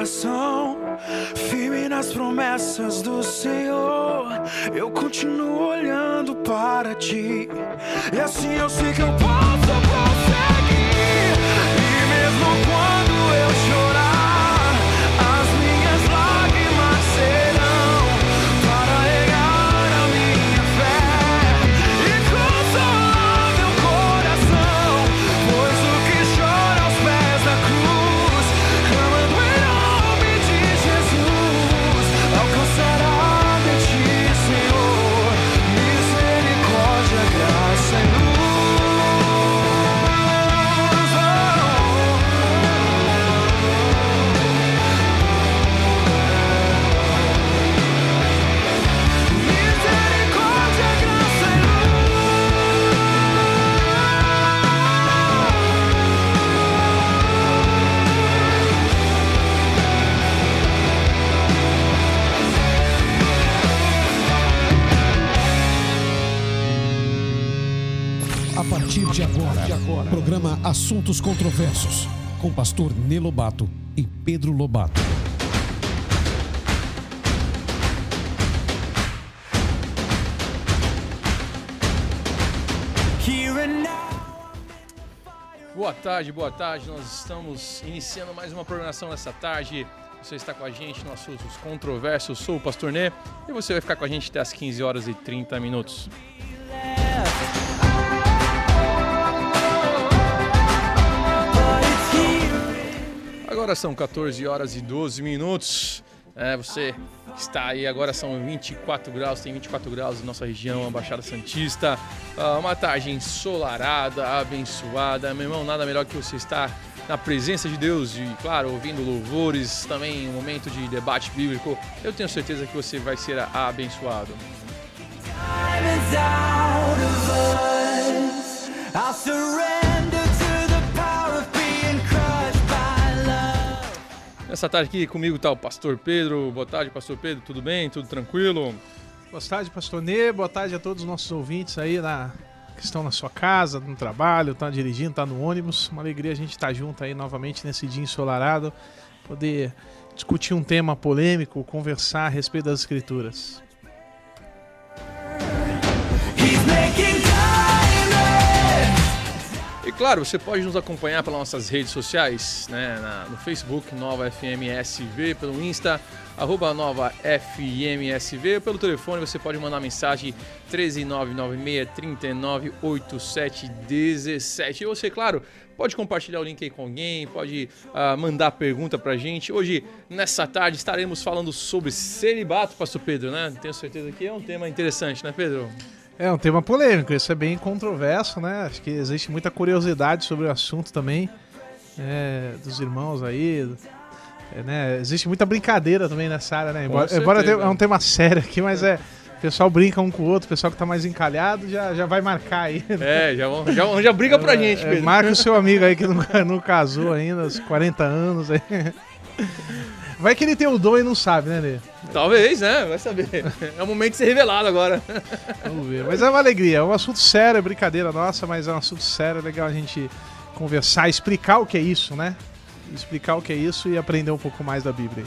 coração, firme nas promessas do Senhor. Eu continuo olhando para ti, e assim eu sei que eu posso conseguir. E mesmo quando de agora, programa Assuntos Controversos, com pastor Nê Lobato e Pedro Lobato. Boa tarde, boa tarde. Nós estamos iniciando mais uma programação nessa tarde. Você está com a gente no Assuntos Controversos. Sou o Pastor Nê e você vai ficar com a gente até as 15 horas e 30 minutos. Agora são 14 horas e 12 minutos. É, você está aí agora são 24 graus, tem 24 graus na nossa região, a Baixada Santista. Ah, uma tarde ensolarada, abençoada. Meu irmão, nada melhor que você estar na presença de Deus e, claro, ouvindo louvores, também um momento de debate bíblico. Eu tenho certeza que você vai ser abençoado. time surrender Nessa tarde aqui comigo está o Pastor Pedro. Boa tarde, Pastor Pedro. Tudo bem? Tudo tranquilo? Boa tarde, Pastor Nê. Boa tarde a todos os nossos ouvintes aí na, que estão na sua casa, no trabalho, estão dirigindo, tá no ônibus. Uma alegria a gente estar junto aí novamente nesse dia ensolarado, poder discutir um tema polêmico, conversar a respeito das escrituras. E claro, você pode nos acompanhar pelas nossas redes sociais, né? na- no Facebook, Nova FMSV, pelo Insta, arroba Nova FMSV, pelo telefone você pode mandar mensagem 13996398717. E você, claro, pode compartilhar o link aí com alguém, pode ah, mandar pergunta pra gente. Hoje, nessa tarde, estaremos falando sobre celibato, Pastor Pedro, né? Tenho certeza que é um tema interessante, né, Pedro? É um tema polêmico, isso é bem controverso, né? Acho que existe muita curiosidade sobre o assunto também, é, dos irmãos aí. é, né? Existe muita brincadeira também nessa área, né? Embora, embora é um tema sério aqui, mas é. O pessoal brinca um com o outro, o pessoal que tá mais encalhado já, já vai marcar aí. né? É, já, já, já briga pra gente, É, Pedro. marca o seu amigo aí que não, não casou ainda, aos 40 anos. Aí. Vai que ele tem o dom e não sabe, né, Nê? Talvez, né? Vai saber. É o momento de ser revelado agora. Vamos ver. Mas é uma alegria, é um assunto sério, é brincadeira nossa, mas é um assunto sério, é legal a gente conversar, explicar o que é isso, né? Explicar o que é isso e aprender um pouco mais da Bíblia.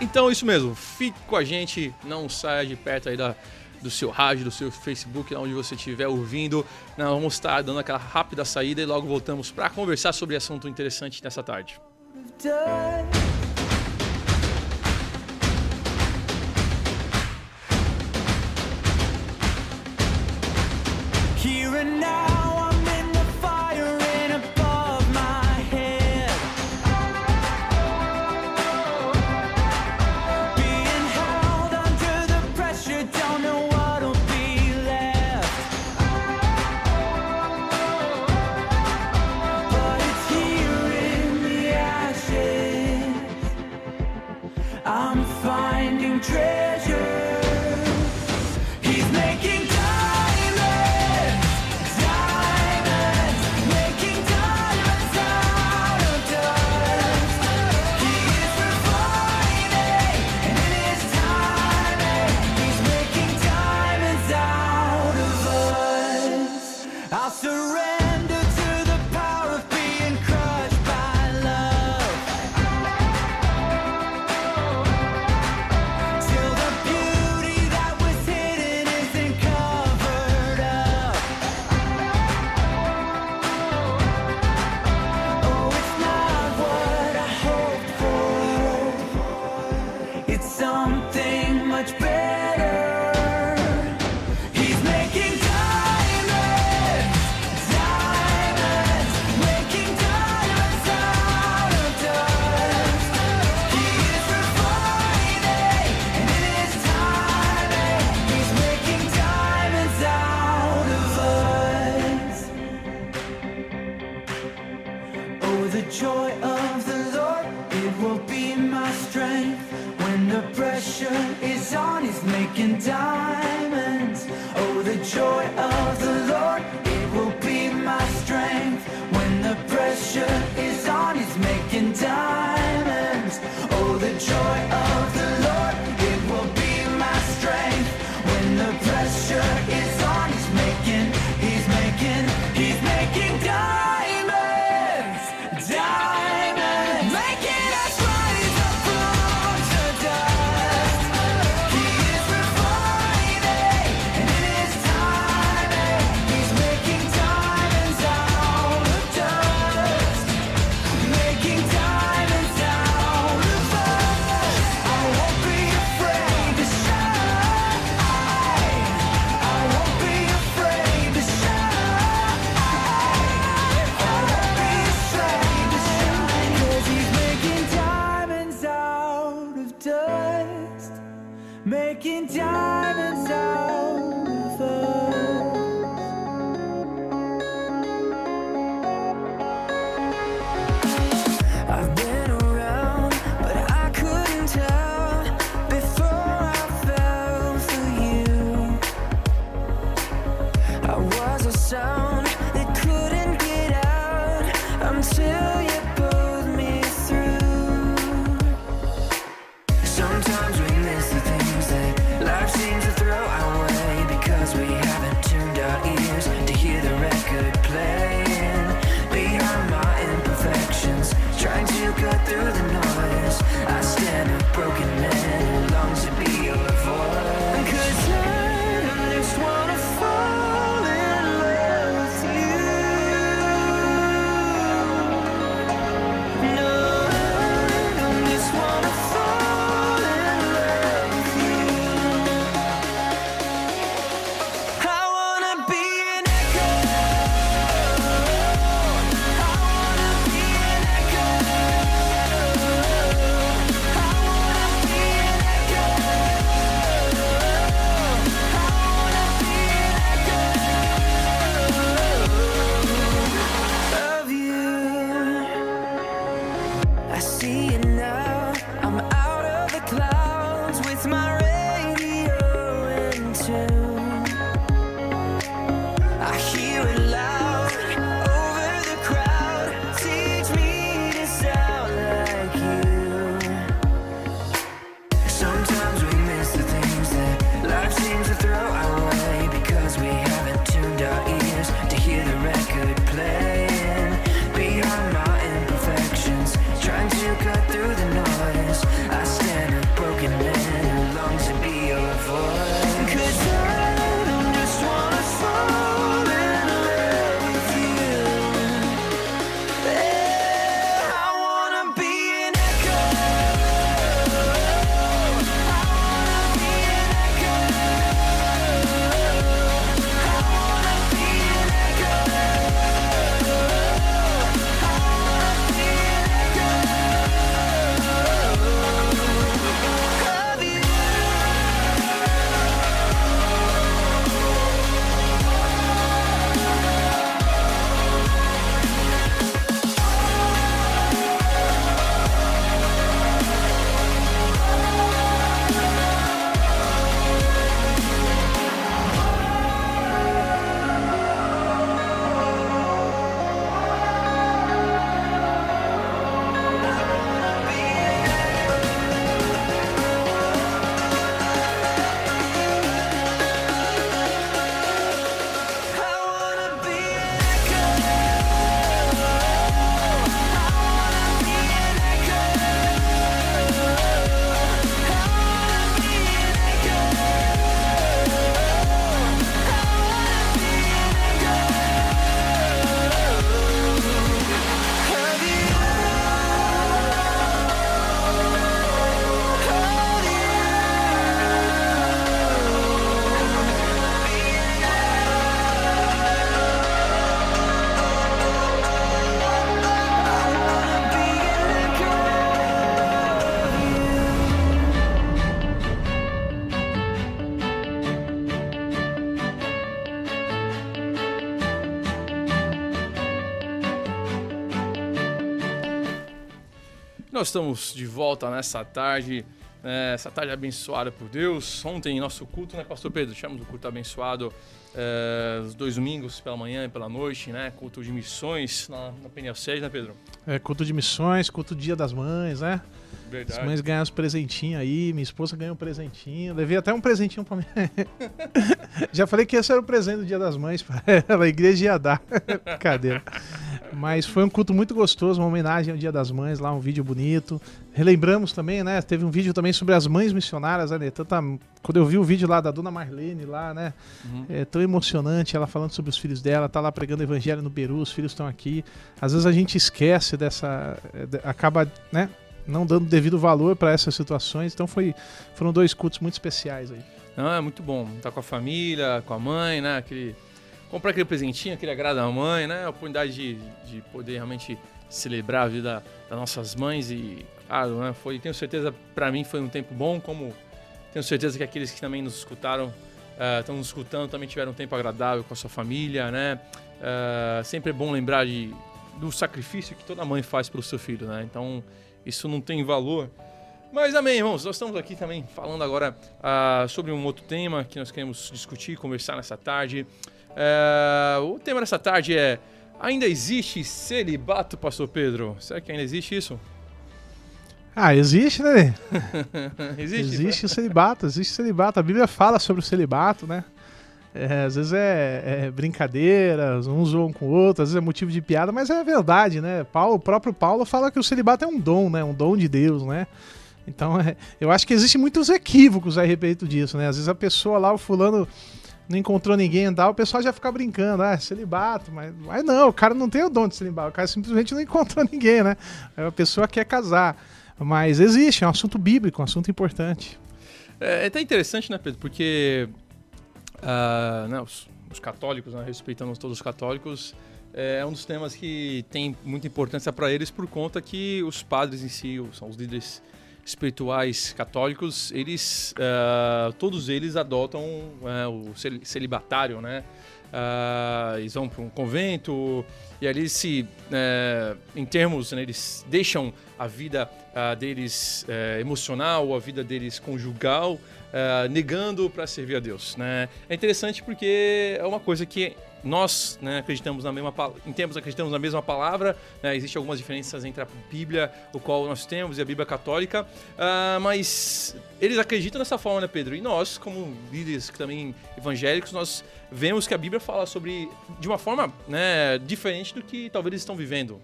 Então, isso mesmo. Fique com a gente. Não saia de perto aí da, do seu rádio, do seu Facebook, onde você estiver ouvindo. Nós vamos estar dando aquela rápida saída e logo voltamos para conversar sobre assunto interessante nessa tarde. Here and now, I'm finding treasure. Making diamonds out Nós estamos de volta nessa tarde, né, essa tarde abençoada por Deus. Ontem, nosso culto, né, Pastor Pedro? Chamamos o culto abençoado é, os dois domingos, pela manhã e pela noite, né? Culto de missões na, na PNL 6, né, Pedro? É, culto de missões, culto Dia das Mães, né? Verdade. As mães ganharam os presentinhos aí, minha esposa ganhou um presentinho. Levei até um presentinho pra mim. Já falei que esse era o presente do Dia das Mães pra ela, a igreja ia dar. Brincadeira. Mas foi um culto muito gostoso, uma homenagem ao Dia das Mães, lá um vídeo bonito. Relembramos também, né? Teve um vídeo também sobre as mães missionárias, né? Tanta, quando eu vi o vídeo lá da dona Marlene lá, né? Uhum. É tão emocionante, ela falando sobre os filhos dela, tá lá pregando o evangelho no Peru, os filhos estão aqui. Às vezes a gente esquece dessa. é, acaba, né? Não dando devido valor para essas situações. Então foi, foram dois cultos muito especiais aí. Não, é muito bom. Tá com a família, com a mãe, né? Aquele... Comprar aquele presentinho, aquele agrada a mãe, né? A oportunidade de, de poder realmente celebrar a vida das nossas mães e, claro, né? Foi, tenho certeza, para mim foi um tempo bom, como tenho certeza que aqueles que também nos escutaram, eh, estão nos escutando, também tiveram um tempo agradável com a sua família, né? Eh, sempre é bom lembrar de, do sacrifício que toda mãe faz pelo seu filho, né? Então, isso não tem valor. Mas amém, irmãos. Nós estamos aqui também falando agora ah, sobre um outro tema que nós queremos discutir, conversar nessa tarde. Eh, o tema dessa tarde é: ainda existe celibato, Pastor Pedro? Será que ainda existe isso? Ah, existe, né? existe? Existe o celibato, existe o celibato. A Bíblia fala sobre o celibato, né? É, às vezes é, é brincadeira, uns zoam com o outro, às vezes é motivo de piada, mas é verdade, né? Paulo, o próprio Paulo fala que o celibato é um dom, né? Um dom de Deus, né? Então, é, eu acho que existem muitos equívocos a respeito disso, né? Às vezes a pessoa lá, o fulano não encontrou ninguém tal, o pessoal já fica brincando, ah, celibato, mas, mas não, o cara não tem o dom de celibato, o cara simplesmente não encontrou ninguém, né? Aí A pessoa quer casar. Mas existe, é um assunto bíblico, um assunto importante. É, é até interessante, né, Pedro? Porque ah, né, os, os católicos, né, respeitando todos os católicos, é um dos temas que tem muita importância para eles por conta que os padres em si, são os líderes espirituais católicos, eles, ah, todos eles adotam é, o cel- celibatário, né? Ah, eles vão para um convento e ali se, é, em termos, né, eles deixam a vida ah, deles emocional, a vida deles conjugal, ah, negando para servir a Deus, né? É interessante porque é uma coisa que nós né, acreditamos na mesma em termos acreditamos na mesma palavra, né? Existem algumas diferenças entre a Bíblia, o qual nós temos, e a Bíblia católica, ah, mas eles acreditam dessa forma, né, Pedro? E nós, como líderes também evangélicos, nós vemos que a Bíblia fala sobre de uma forma né, diferente do que talvez eles estão vivendo.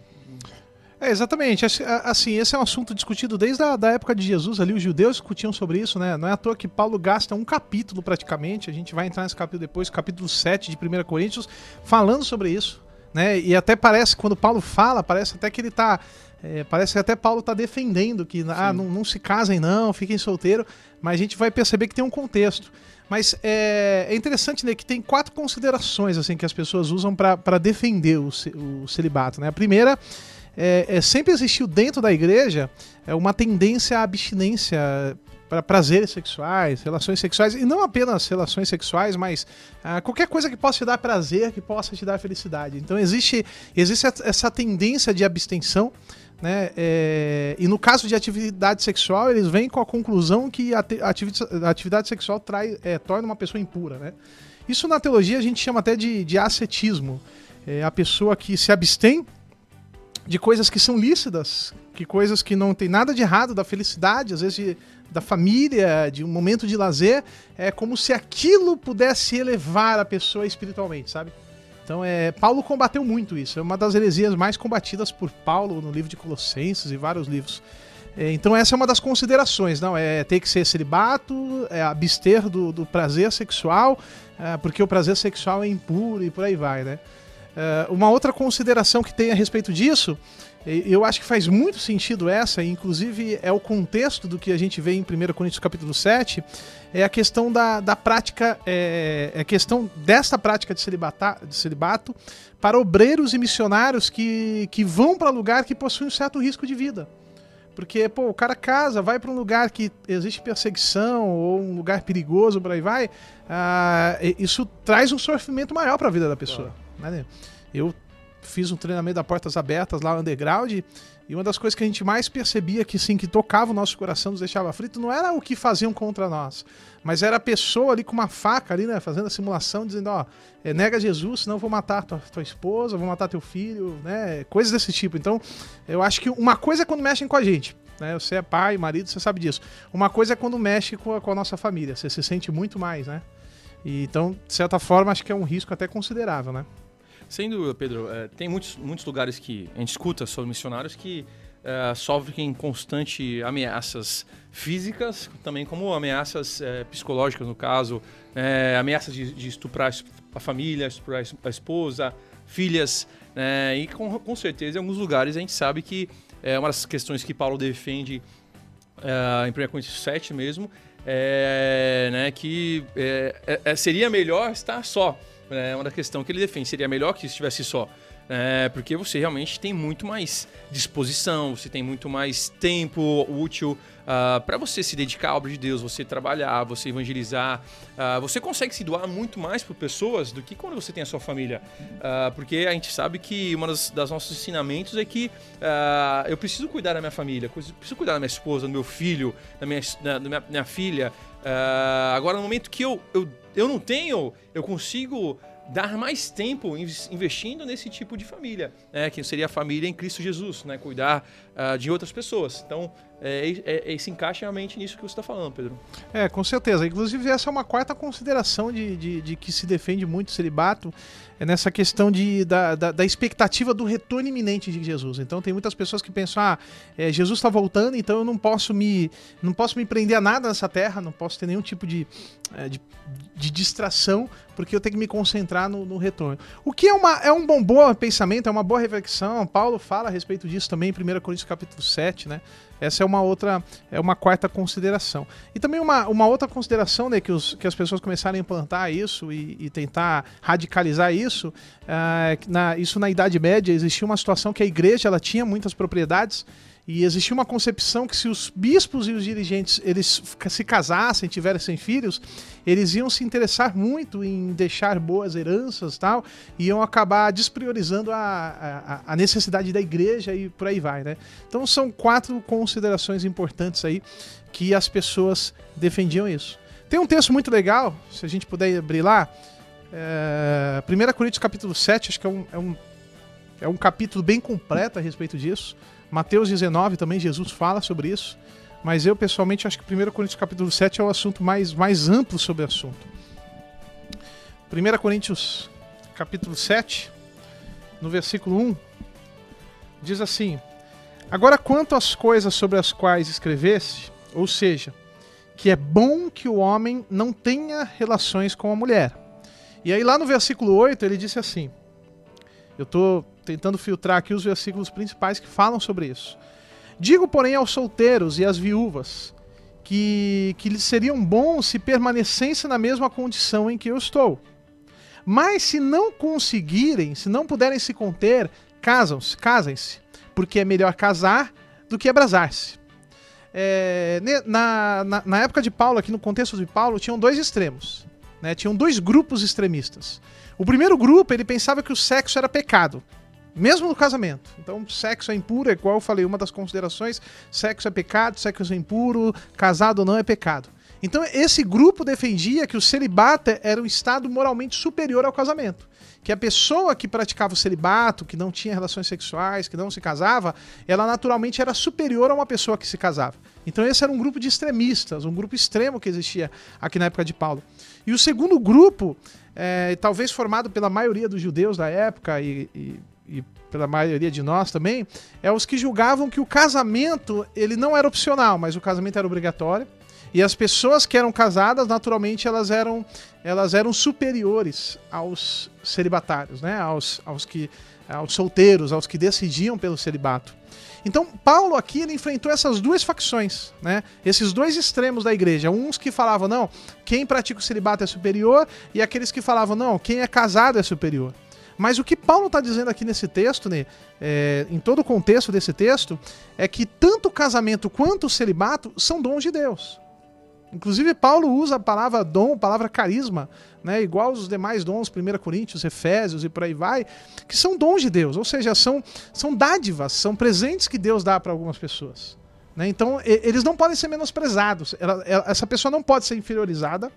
É, exatamente. Assim, esse é um assunto discutido desde a da época de Jesus ali, os judeus discutiam sobre isso, né? Não é à toa que Paulo gasta um capítulo praticamente, a gente vai entrar nesse capítulo depois, capítulo 7 de 1 Coríntios, falando sobre isso, né? E até parece, quando Paulo fala, parece até que ele tá... é, parece que até Paulo tá defendendo que ah, não, não se casem não, fiquem solteiros, mas a gente vai perceber que tem um contexto. Mas é, é interessante né, que tem quatro considerações assim que as pessoas usam para defender o, o celibato. Né? A primeira é, é sempre existiu dentro da igreja é uma tendência à abstinência para prazeres sexuais, relações sexuais, e não apenas relações sexuais, mas ah, qualquer coisa que possa te dar prazer, que possa te dar felicidade. Então existe, existe essa tendência de abstenção. Né? É, e no caso de atividade sexual, eles vêm com a conclusão que a, ati- a ativi- a atividade sexual trai, é, torna uma pessoa impura. Né? Isso na teologia a gente chama até de, de ascetismo. É a pessoa que se abstém de coisas que são lícitas, que coisas que não tem nada de errado, da felicidade, às vezes de- da família, de um momento de lazer, é como se aquilo pudesse elevar a pessoa espiritualmente, sabe? Então, é, Paulo combateu muito isso. É uma das heresias mais combatidas por Paulo no livro de Colossenses e vários livros. É, então, essa é uma das considerações. Não, é ter que ser celibato, é abster do, do prazer sexual, é, porque o prazer sexual é impuro e por aí vai, né? É, uma outra consideração que tem a respeito disso, eu acho que faz muito sentido essa, inclusive é o contexto do que a gente vê em 1 Coríntios capítulo 7, é a questão da, da prática, é, é a questão desta prática de, de celibato para obreiros e missionários que, que vão para lugar que possui um certo risco de vida. Porque, pô, o cara casa, vai para um lugar que existe perseguição ou um lugar perigoso, por aí vai, ah, isso traz um sofrimento maior para a vida da pessoa. Né? Eu fiz um treinamento da Portas Abertas lá Underground, e uma das coisas que a gente mais percebia que sim, que tocava o nosso coração, nos deixava frito, não era o que faziam contra nós, mas era a pessoa ali com uma faca ali, né, fazendo a simulação, dizendo, ó, é, nega Jesus, senão eu vou matar tua, tua esposa, vou matar teu filho, né, coisas desse tipo. Então, eu acho que uma coisa é quando mexem com a gente, né, você é pai, marido, você sabe disso. Uma coisa é quando mexe com a, com a nossa família, você se sente muito mais, né. E, então, de certa forma, acho que é um risco até considerável, né. Sem dúvida, Pedro. É, tem muitos, muitos lugares que a gente escuta sobre missionários que é, sofrem constante ameaças físicas, também como ameaças é, psicológicas, no caso, é, ameaças de, de, estuprar a família, estuprar a esposa, filhas, né? e com, com certeza em alguns lugares a gente sabe que é uma das questões que Paulo defende é, em 1 Coríntios 7 mesmo, é, né, que é, é, seria melhor estar só. É uma da questão que ele defende. Seria melhor que estivesse só. É, porque você realmente tem muito mais disposição, você tem muito mais tempo útil uh, ah, para você se dedicar à obra de Deus, você trabalhar, você evangelizar. Uh, você consegue se doar muito mais por pessoas do que quando você tem a sua família. Uh, porque a gente sabe que das, das nossos ensinamentos é que eu preciso cuidar da minha família, preciso cuidar da minha esposa, do meu filho, da minha, da minha, minha filha. agora, no momento que eu, eu, eu não tenho, eu consigo dar mais tempo investindo nesse tipo de família, né, que seria a família em Cristo Jesus, né, cuidar uh, de outras pessoas. Então, é, é, é, se encaixa realmente nisso que você está falando, Pedro. É, com certeza. Inclusive, essa é uma quarta consideração de, de, de que se defende muito o celibato, é nessa questão de, da, da, da, expectativa do retorno iminente de Jesus. Então, tem muitas pessoas que pensam, ah, é, Jesus está voltando, então eu não posso me não posso me prender a nada nessa terra, não posso ter nenhum tipo de, é, de, de distração, porque eu tenho que me concentrar no, no, retorno. O que é, uma, é um bom, bom pensamento, é uma boa reflexão. Paulo fala a respeito disso também em 1 Coríntios capítulo 7, né? Essa é uma outra, é uma quarta consideração. E também uma, uma outra consideração, né, que, os, que as pessoas começarem a implantar isso e, e tentar radicalizar isso, uh, na, isso na Idade Média existia uma situação que a igreja ela tinha muitas propriedades e existia uma concepção que se os bispos e os dirigentes eles se casassem, tivessem filhos, eles iam se interessar muito em deixar boas heranças tal, e iam acabar despriorizando a, a, a necessidade da igreja e por aí vai, né? Então são quatro considerações importantes aí que as pessoas defendiam isso. Tem um texto muito legal, se a gente puder abrir lá, é, 1 Coríntios capítulo 7, acho que é um, é um, é um capítulo bem completo a respeito disso. Mateus 19 também, Jesus fala sobre isso. Mas eu, pessoalmente, acho que 1 Coríntios capítulo 7 é o assunto mais, mais amplo sobre o assunto. 1 Coríntios capítulo 7, no versículo 1, diz assim: Agora, quanto às coisas sobre as quais escreveste, ou seja, que é bom que o homem não tenha relações com a mulher. E aí, lá no versículo 8, ele disse assim: Eu estou tentando filtrar aqui os versículos principais que falam sobre isso. Digo, porém, aos solteiros e às viúvas que, que lhes seriam bons se permanecessem na mesma condição em que eu estou. Mas se não conseguirem, se não puderem se conter, casam-se, casem-se, porque é melhor casar do que abrasar-se. É, na, na, na, época de Paulo, aqui no contexto de Paulo, tinham dois extremos. Né? Tinham dois grupos extremistas. O primeiro grupo, ele pensava que o sexo era pecado. Mesmo no casamento. Então, sexo é impuro, é igual eu falei, uma das considerações: sexo é pecado, sexo é impuro, casado ou não é pecado. Então, esse grupo defendia que o celibato era um estado moralmente superior ao casamento. Que a pessoa que praticava o celibato, que não tinha relações sexuais, que não se casava, ela naturalmente era superior a uma pessoa que se casava. Então, esse era um grupo de extremistas, um grupo extremo que existia aqui na época de Paulo. E o segundo grupo, é, talvez formado pela maioria dos judeus da época e, e e pela maioria de nós também, é os que julgavam que o casamento ele não era opcional, mas o casamento era obrigatório. E as pessoas que eram casadas, naturalmente, elas eram, elas eram superiores aos celibatários, né? aos, aos, que, aos solteiros, aos que decidiam pelo celibato. Então, Paulo aqui ele enfrentou essas duas facções, né? Esses dois extremos da igreja. Uns que falavam, não, quem pratica o celibato é superior, e aqueles que falavam, não, quem é casado é superior. Mas o que Paulo está dizendo aqui nesse texto, né, é, em todo o contexto desse texto, é que tanto o casamento quanto o celibato são dons de Deus. Inclusive, Paulo usa a palavra dom, a palavra carisma, né, igual os demais dons, 1 Coríntios, Efésios e por aí vai, que são dons de Deus, ou seja, são, são dádivas, são presentes que Deus dá para algumas pessoas. Né? Então, e, eles não podem ser menosprezados. Ela, ela, essa pessoa não pode ser inferiorizada,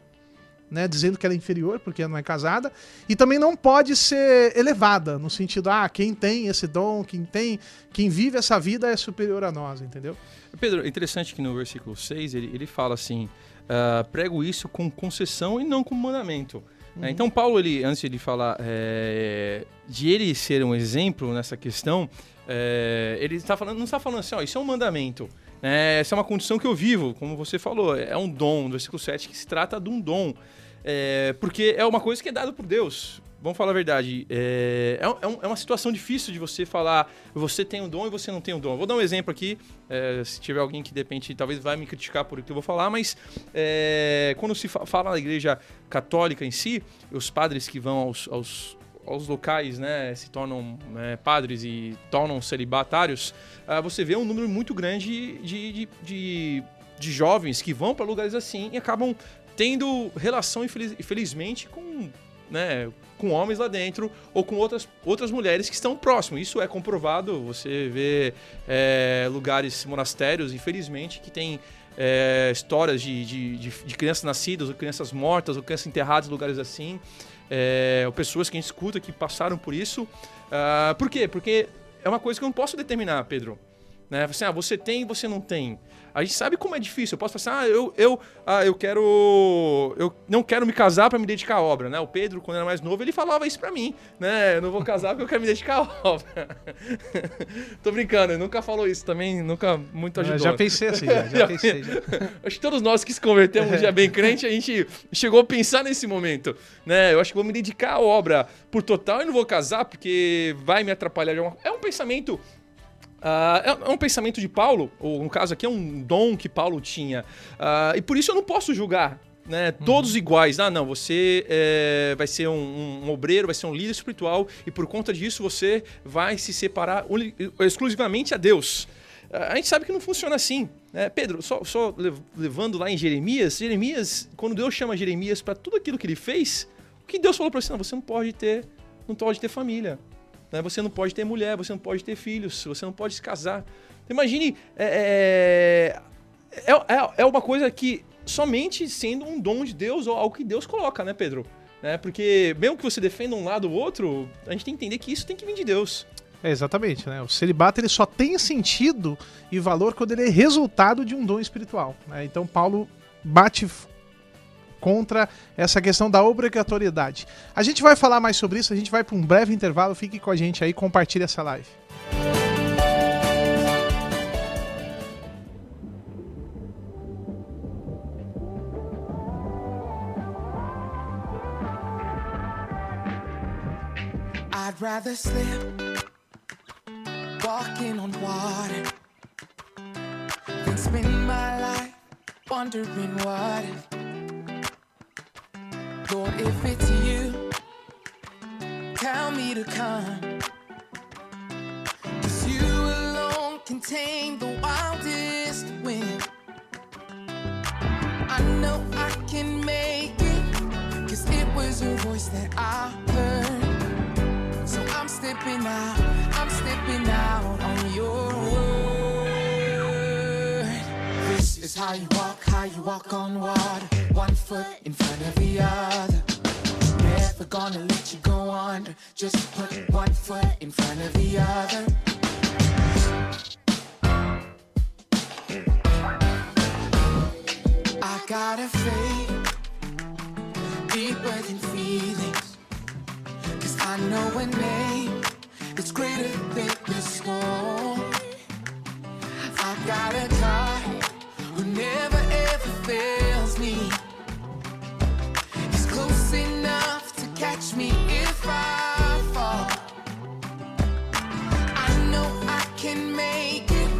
né, dizendo que ela é inferior porque ela não é casada, e também não pode ser elevada, no sentido, ah, quem tem esse dom, quem tem, quem vive essa vida é superior a nós, entendeu? Pedro, é interessante que no versículo 6 ele, ele fala assim: uh, prego isso com concessão e não com mandamento. Uhum. Então, Paulo, ele, antes de falar é, de ele ser um exemplo nessa questão, é, ele está falando, não está falando assim, ó, isso é um mandamento. Né? Essa é uma condição que eu vivo, como você falou, é um dom, no versículo 7, que se trata de um dom. É, porque é uma coisa que é dada por Deus. Vamos falar a verdade. É, é, é, é, uma situação difícil de você falar você tem um dom e você não tem um dom. vou dar um exemplo aqui. É, se tiver alguém que de repente talvez vai me criticar por o que eu vou falar, mas é, quando se fala na igreja católica em si, os padres que vão aos, aos aos locais, né, se tornam né, padres e tornam celibatários, uh, você vê um número muito grande de, de, de, de jovens que vão para lugares assim e acabam tendo relação, infeliz, infelizmente, com, né, com homens lá dentro ou com outras, outras mulheres que estão próximos. Isso é comprovado. Você vê é, lugares, monastérios, infelizmente, que tem é, histórias de, de, de, de, crianças nascidas, ou crianças mortas, ou crianças enterradas em lugares assim. É, ou pessoas que a gente escuta que passaram por isso. Uh, por quê? Porque é uma coisa que eu não posso determinar, Pedro. Né? Assim, ah, você tem, você não tem. A gente sabe como é difícil. Eu posso falar assim, ah, eu, eu, ah, eu quero. Eu não quero me casar para me dedicar à obra, né? O Pedro, quando era mais novo, ele falava isso para mim, né? Eu não vou casar porque eu quero me dedicar à obra. Tô brincando, ele nunca falou isso também, nunca muito ajudou. já pensei assim, já, já pensei. Já. Acho que todos nós que se convertemos um dia bem crente, a gente chegou a pensar nesse momento, né? Eu acho que vou me dedicar à obra por total e não vou casar porque vai me atrapalhar. É um pensamento Uh, é, um pensamento de Paulo, ou no caso aqui é um dom que Paulo tinha. Uh, e por isso eu não posso julgar né, todos uhum. iguais. Ah, não, você é, vai ser um, um, obreiro, vai ser um líder espiritual e por conta disso você vai se separar exclusivamente a Deus. Uh, a gente sabe que não funciona assim. Né? Pedro, só, só, levando lá em Jeremias, Jeremias, quando Deus chama Jeremias para tudo aquilo que ele fez, o que Deus falou para você? Não, você não pode ter, não pode ter família. Né? Você não pode ter mulher, você não pode ter filhos, você não pode se casar. Imagine, é, é, é, é uma coisa que somente sendo um dom de Deus ou algo que Deus coloca, né, Pedro? Né? Porque mesmo que você defenda um lado ou outro, a gente tem que entender que isso tem que vir de Deus. É, exatamente, né? O celibato ele só tem sentido e valor quando ele é resultado de um dom espiritual. Né? Então Paulo bate contra essa questão da obrigatoriedade. A gente vai falar mais sobre isso, a gente vai para um breve intervalo, fique com a gente aí, compartilhe essa live. I'd rather slip walking on water than spend my life wondering what if Lord, if it's you, tell me to come. Cause you alone can tame the wildest wind. I know I can make it, cause it was your voice that I heard. So I'm stepping out, I'm stepping out on your word. This is how you walk, you walk on water one foot in front of the other. Never gonna let you go under. Just put one foot in front of the other. I got a faith deeper than feelings. Cause I know a name that's greater than the storm. I got a God fails me. He's close enough to catch me if I fall. I know I can make it,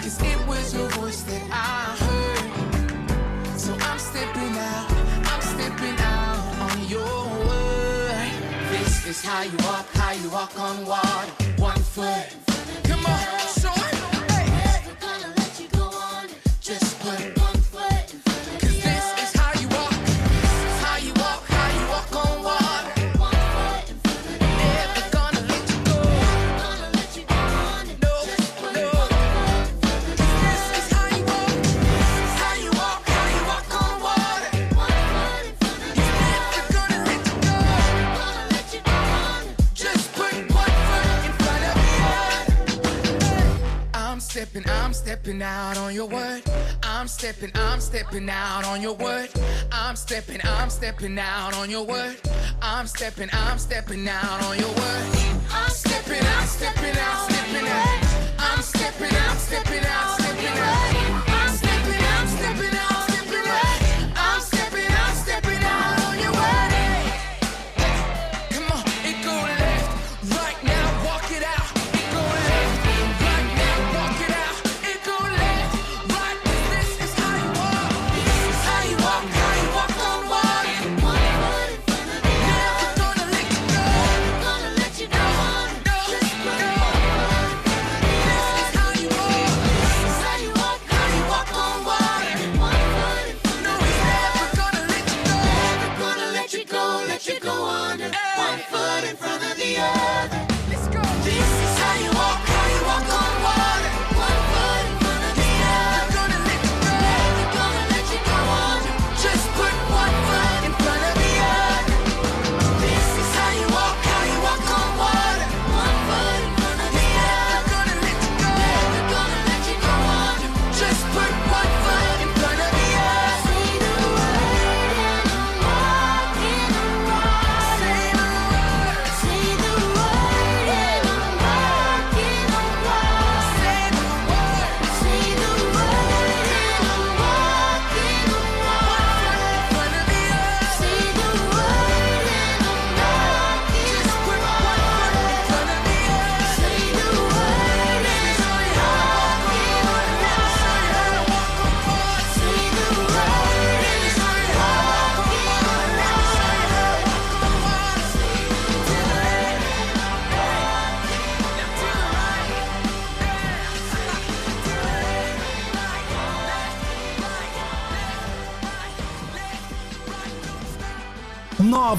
cause it was your voice that I heard. So I'm stepping out, I'm stepping out on your word. This is how you walk, how you walk on water. One foot. Stepping out on your word. I'm stepping, I'm stepping out on your word. I'm stepping, I'm stepping out on your word. I'm stepping, I'm stepping out on your word. I'm stepping, I'm stepping out, stepping out. I'm stepping, I'm stepping out, stepping out.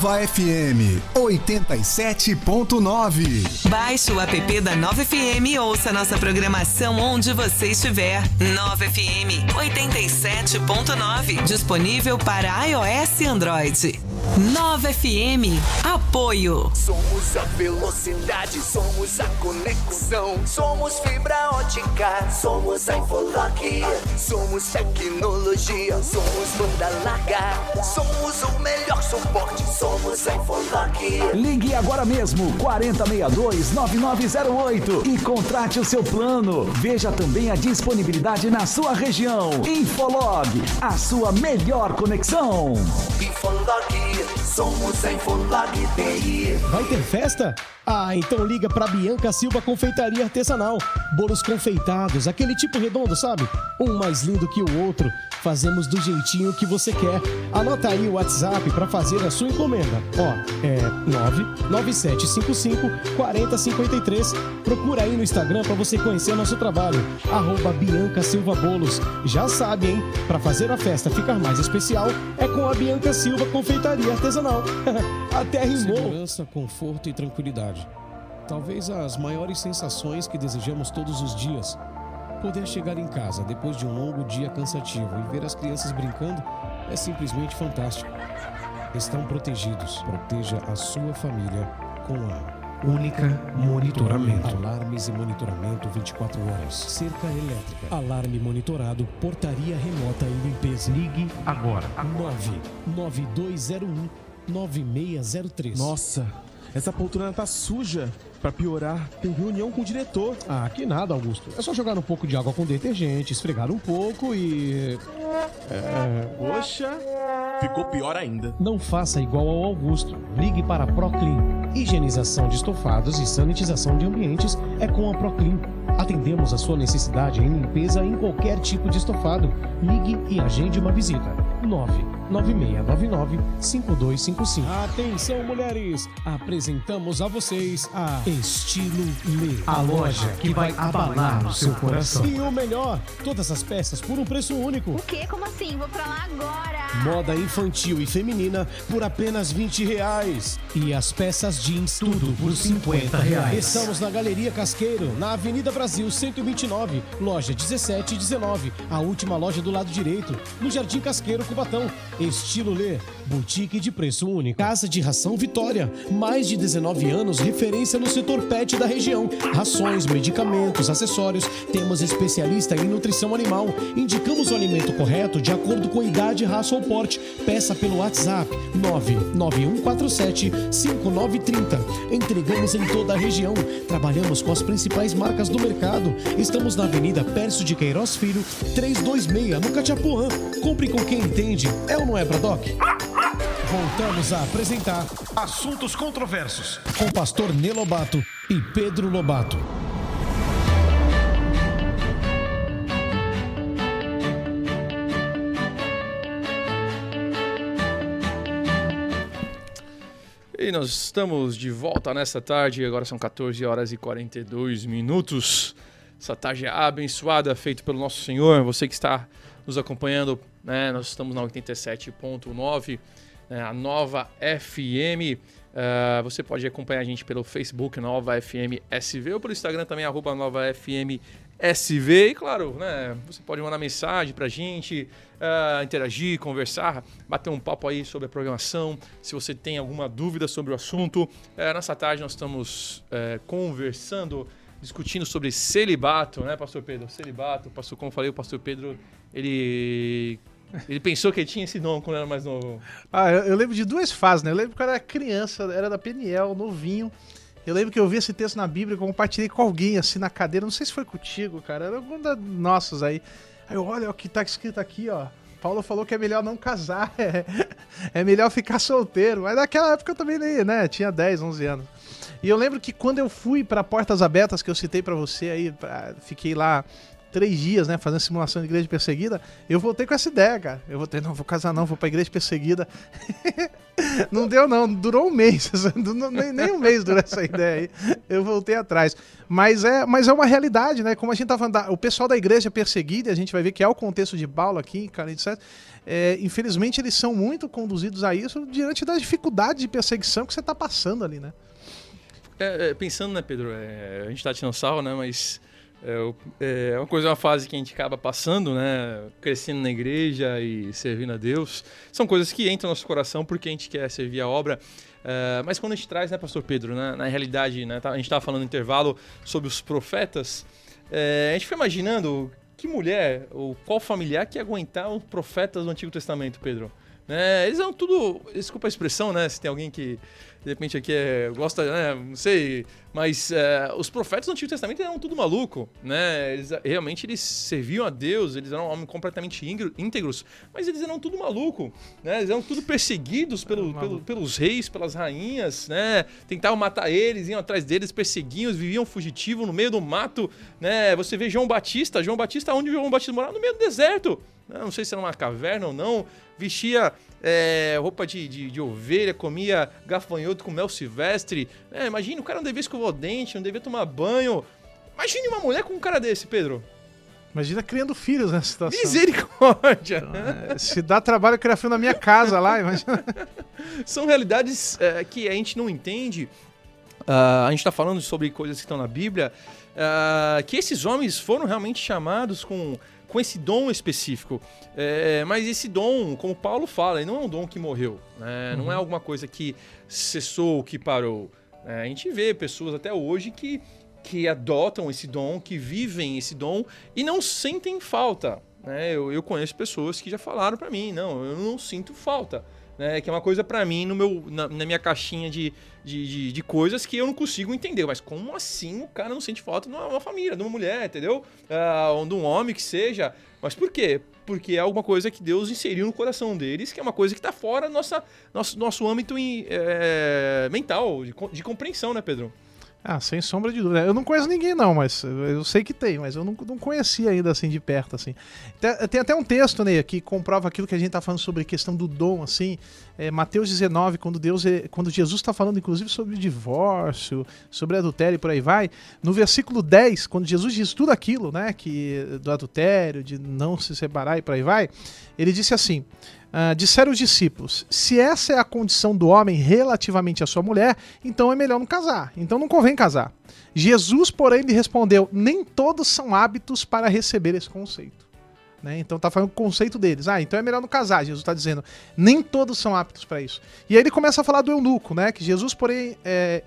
Nova FM 87.9. Baixe o app da 9FM e ouça nossa programação onde você estiver. 9FM 87.9. Disponível para iOS e Android. 9FM. Apoio. Somos a velocidade, somos a conexão. Somos fibra ótica, somos a Infolock. Somos tecnologia, somos banda larga. Somos o melhor suporte, somos a Infolock. Ligue agora mesmo 4062-9908 e contrate o seu plano. Veja também a disponibilidade na sua região. Infolog, a sua melhor conexão. Infolock, somos Infolock TI. Vai ter festa? Ah, então liga pra Bianca Silva Confeitaria Artesanal. Bolos confeitados, aquele tipo redondo, sabe? Um mais lindo que o outro. Fazemos do jeitinho que você quer. Anota aí o WhatsApp pra fazer a sua encomenda. Ó, é 99755 4053. Procura aí no Instagram pra você conhecer nosso trabalho. Arroba Bianca Silva Bolos. Já sabe, hein? Pra fazer a festa ficar mais especial, é com a Bianca Silva Confeitaria Artesanal. Até rimou. Segurança, conforto e tranquilidade. Talvez as maiores sensações que desejamos todos os dias. Poder chegar em casa depois de um longo dia cansativo e ver as crianças brincando é simplesmente fantástico. Estão protegidos. Proteja a sua família com a Única monitoramento. Alarmes e monitoramento 24 horas. Cerca elétrica. Alarme monitorado. Portaria remota e limpeza. Ligue agora. 99201 9603. Nossa, essa poltrona tá suja. Pra piorar, tem reunião com o diretor. Ah, que nada, Augusto. É só jogar um pouco de água com detergente, esfregar um pouco e. É. Poxa, ficou pior ainda. Não faça igual ao Augusto. Ligue para a Proclean. Higienização de estofados e sanitização de ambientes é com a Proclean. Atendemos a sua necessidade em limpeza em qualquer tipo de estofado. Ligue e agende uma visita. 99699-5255. Atenção, mulheres! Apresentamos a vocês a Estilo Lê. A loja que vai abalar o seu coração. E o melhor, todas as peças por um preço único. O quê? Como assim? Vou pra lá agora! Moda infantil e feminina por apenas 20 reais. E as peças jeans tudo por 50 reais. Estamos na Galeria Casqueiro, na Avenida Brasil 129, loja 17 e 19. A última loja do lado direito, no Jardim Casqueiro, Cubatão. Estilo Lê, boutique de preço único. Casa de Ração Vitória, mais de 19 anos, referência no setor pet da região. Rações, medicamentos, acessórios. Temos especialista em nutrição animal. Indicamos o alimento correto de acordo com a idade, raça ou porte. Peça pelo WhatsApp 99147 5930. Entregamos em toda a região. Trabalhamos com as principais marcas do mercado. Estamos na Avenida Pércio de Queiroz Filho, 326, no Cachapuã. Compre com quem entende. É ou não é, Bradock? Voltamos a apresentar Assuntos controversos. com o pastor Nelobato e Pedro Lobato. E nós estamos de volta nessa tarde, agora são 14 horas e 42 minutos. Essa tarde abençoada, feita pelo nosso Senhor. Você que está nos acompanhando, né, nós estamos na 87.9, né, a Nova FM. Ah, você pode acompanhar a gente pelo Facebook, Nova FM SV, ou pelo Instagram também, arroba Nova FM SV. E claro, né, você pode mandar mensagem pra gente, ah, interagir, conversar, bater um papo aí sobre a programação. Se você tem alguma dúvida sobre o assunto, eh, nessa tarde nós estamos eh, conversando, discutindo sobre celibato, né, Pastor Pedro? Celibato, pastor, como falei, o Pastor Pedro, ele. Ele pensou que ele tinha esse dom quando era mais novo. Ah, eu, eu lembro de duas fases, né? Eu lembro que eu era criança, era da Peniel, novinho. Eu lembro que eu vi esse texto na Bíblia, compartilhei com alguém assim na cadeira, não sei se foi contigo, cara, era algum da nossos aí. Aí eu, olha o que tá escrito aqui, ó. Paulo falou que é melhor não casar, é, é melhor ficar solteiro. Mas naquela época eu também nem, né? Tinha 10, 11 anos. E eu lembro que quando eu fui para Portas Abertas, que eu citei para você aí, pra- fiquei lá três dias, né, fazendo simulação de igreja perseguida, eu voltei com essa ideia, cara. Eu voltei, não, vou casar não, vou pra igreja perseguida. não deu não, durou um mês, nem, nem um mês durou essa ideia aí. Eu voltei atrás. Mas é, mas é uma realidade, né, como a gente falando, da- o pessoal da igreja perseguida, a gente vai ver que é o contexto de Paulo aqui, cara, etc. É, infelizmente eles são muito conduzidos a isso diante das dificuldades de perseguição que você tá passando ali, né? É, é, pensando, né, Pedro? é, a gente tá tirando sarro, né? Mas é, o- é uma coisa, uma fase que a gente acaba passando, né? Crescendo na igreja e servindo a Deus. São coisas que entram no nosso coração porque a gente quer servir a obra. É, mas quando a gente traz, né, Pastor Pedro, né, na realidade, né, tá- a gente estava falando no intervalo sobre os profetas, é, a gente foi imaginando que mulher ou qual familiar que ia aguentar os profetas do Antigo Testamento, Pedro. Né, eles eram tudo. Desculpa a expressão, né? Se tem alguém que de repente aqui é, gosta, né? Não sei. Mas é, os profetas do Antigo Testamento eram tudo maluco, né? Eles, realmente eles serviam a Deus, eles eram homens completamente íntegros, mas eles eram tudo maluco, né? Eles eram tudo perseguidos pelo, pelo- pelos reis, pelas rainhas, né? Tentavam matar eles, iam atrás deles, perseguiam, viviam fugitivo no meio do mato, né? Você vê João Batista, João Batista, onde João Batista morava? No meio do deserto. Não sei se era uma caverna ou não. Vestia é, roupa de, de, de ovelha, comia gafanhoto com mel silvestre. É, imagina, o cara não devia escovar o dente, não devia tomar banho. Imagine uma mulher com um cara desse, Pedro. Imagina criando filhos nessa situação. Misericórdia! É, se dá trabalho criar filho na minha casa lá, imagina. São realidades é, que a gente não entende. Ah, a gente está falando sobre coisas que estão na Bíblia, ah, que esses homens foram realmente chamados com, com esse dom específico. É, mas esse dom, como Paulo fala, não é um dom que morreu, né? não é Uhum. alguma coisa que cessou, que parou. É, a gente vê pessoas até hoje que, que adotam esse dom, que vivem esse dom e não sentem falta. né? Eu, eu conheço pessoas que já falaram para mim, não, eu não sinto falta né? Que é uma coisa pra mim no meu, na, na minha caixinha de, de, de, de coisas que eu não consigo entender. Mas como assim o cara não sente falta de uma, uma família, de uma mulher, entendeu? Ah, ou de um homem que seja. Mas por quê? Porque é alguma coisa que Deus inseriu no coração deles, que é uma coisa que tá fora nossa, nosso, nosso âmbito em, é, mental, de, de compreensão, né, Pedro? Ah, sem sombra de dúvida. Eu não conheço ninguém, não, mas eu sei que tem, mas eu não, não conhecia ainda assim de perto, assim. Tem, tem até um texto, Ney, que comprova aquilo que a gente tá falando sobre a questão do dom, assim. É, Mateus 19, quando Deus, é- quando Jesus está falando, inclusive, sobre divórcio, sobre adultério e por aí vai. No versículo 10, quando Jesus diz tudo aquilo, né? Que, do adultério, de não se separar e por aí vai, ele disse assim. Ah, disseram os discípulos: se essa é a condição do homem relativamente à sua mulher, então é melhor não casar. Então não convém casar. Jesus, porém, lhe respondeu: nem todos são hábitos para receber esse conceito. Né? Então tá falando o conceito deles. Ah, então é melhor não casar. Jesus está dizendo, nem todos são aptos para isso. E aí ele começa a falar do eunuco, né? Que Jesus, porém, é,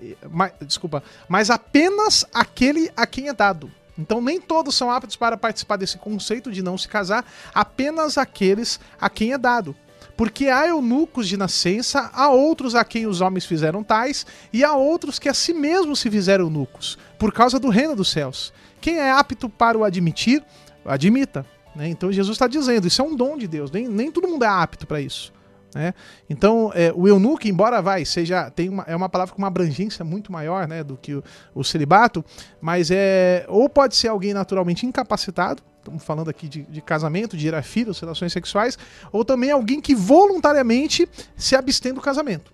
desculpa, mas apenas aquele a quem é dado. Então nem todos são aptos para participar desse conceito de não se casar, apenas aqueles a quem é dado. Porque há eunucos de nascença, há outros a quem os homens fizeram tais, e há outros que a si mesmos se fizeram eunucos, por causa do reino dos céus. Quem é apto para o admitir, admita. né? Então Jesus está dizendo, isso é um dom de Deus, nem, nem todo mundo é apto para isso. Né? Então, é, o eunuco, embora vai, seja, tem uma, é uma palavra com uma abrangência muito maior né, do que o, o celibato, mas é ou pode ser alguém naturalmente incapacitado, estamos falando aqui de, de casamento, de gerar filhos, relações sexuais, ou também alguém que voluntariamente se abstém do casamento.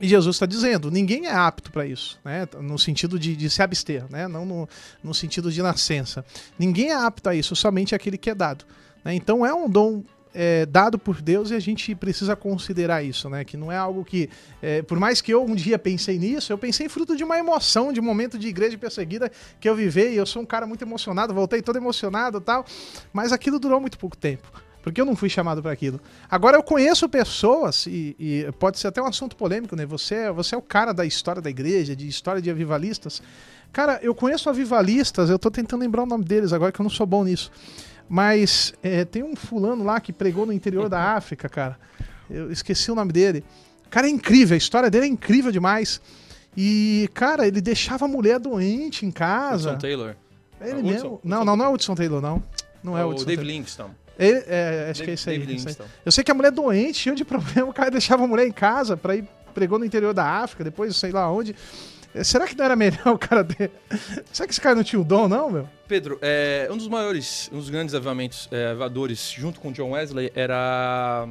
E Jesus está dizendo, ninguém é apto para isso, né? No sentido de, de se abster, né? Não no, no sentido de nascença. Ninguém é apto a isso, somente aquele que é dado. né? Então é um dom é, dado por Deus e a gente precisa considerar isso, né? Que não é algo que, é, por mais que eu um dia pensei nisso, eu pensei fruto de uma emoção, de um momento de igreja perseguida que eu vivei. Eu sou um cara muito emocionado, voltei todo emocionado, tal. Mas aquilo durou muito pouco tempo. Porque eu não fui chamado para aquilo. Agora eu conheço pessoas, e, e pode ser até um assunto polêmico, né? Você, você é o cara da história da igreja, de história de avivalistas. Cara, eu conheço avivalistas, eu tô tentando lembrar o nome deles agora que eu não sou bom nisso. Mas é, tem um fulano lá que pregou no interior da África, cara. Eu esqueci o nome dele. O cara é incrível, a história dele é incrível demais. E, cara, ele deixava a mulher doente em casa. Hudson Taylor. Ele Ah, mesmo. Hudson- não, não, não é o Hudson Taylor, não. Não é, É o o Hudson Dave Taylor. Livingston. Ele, é, acho que é esse aí. Livingstone. Eu sei que a mulher é doente, cheio de problema, o cara deixava a mulher em casa pra ir pregou no interior da África, depois sei lá onde. É, Será que não era melhor o cara ter. Será que esse cara não tinha o dom, não, meu? Pedro, é, um dos maiores, um dos grandes avivamentos, é, avivadores, junto com John Wesley, era.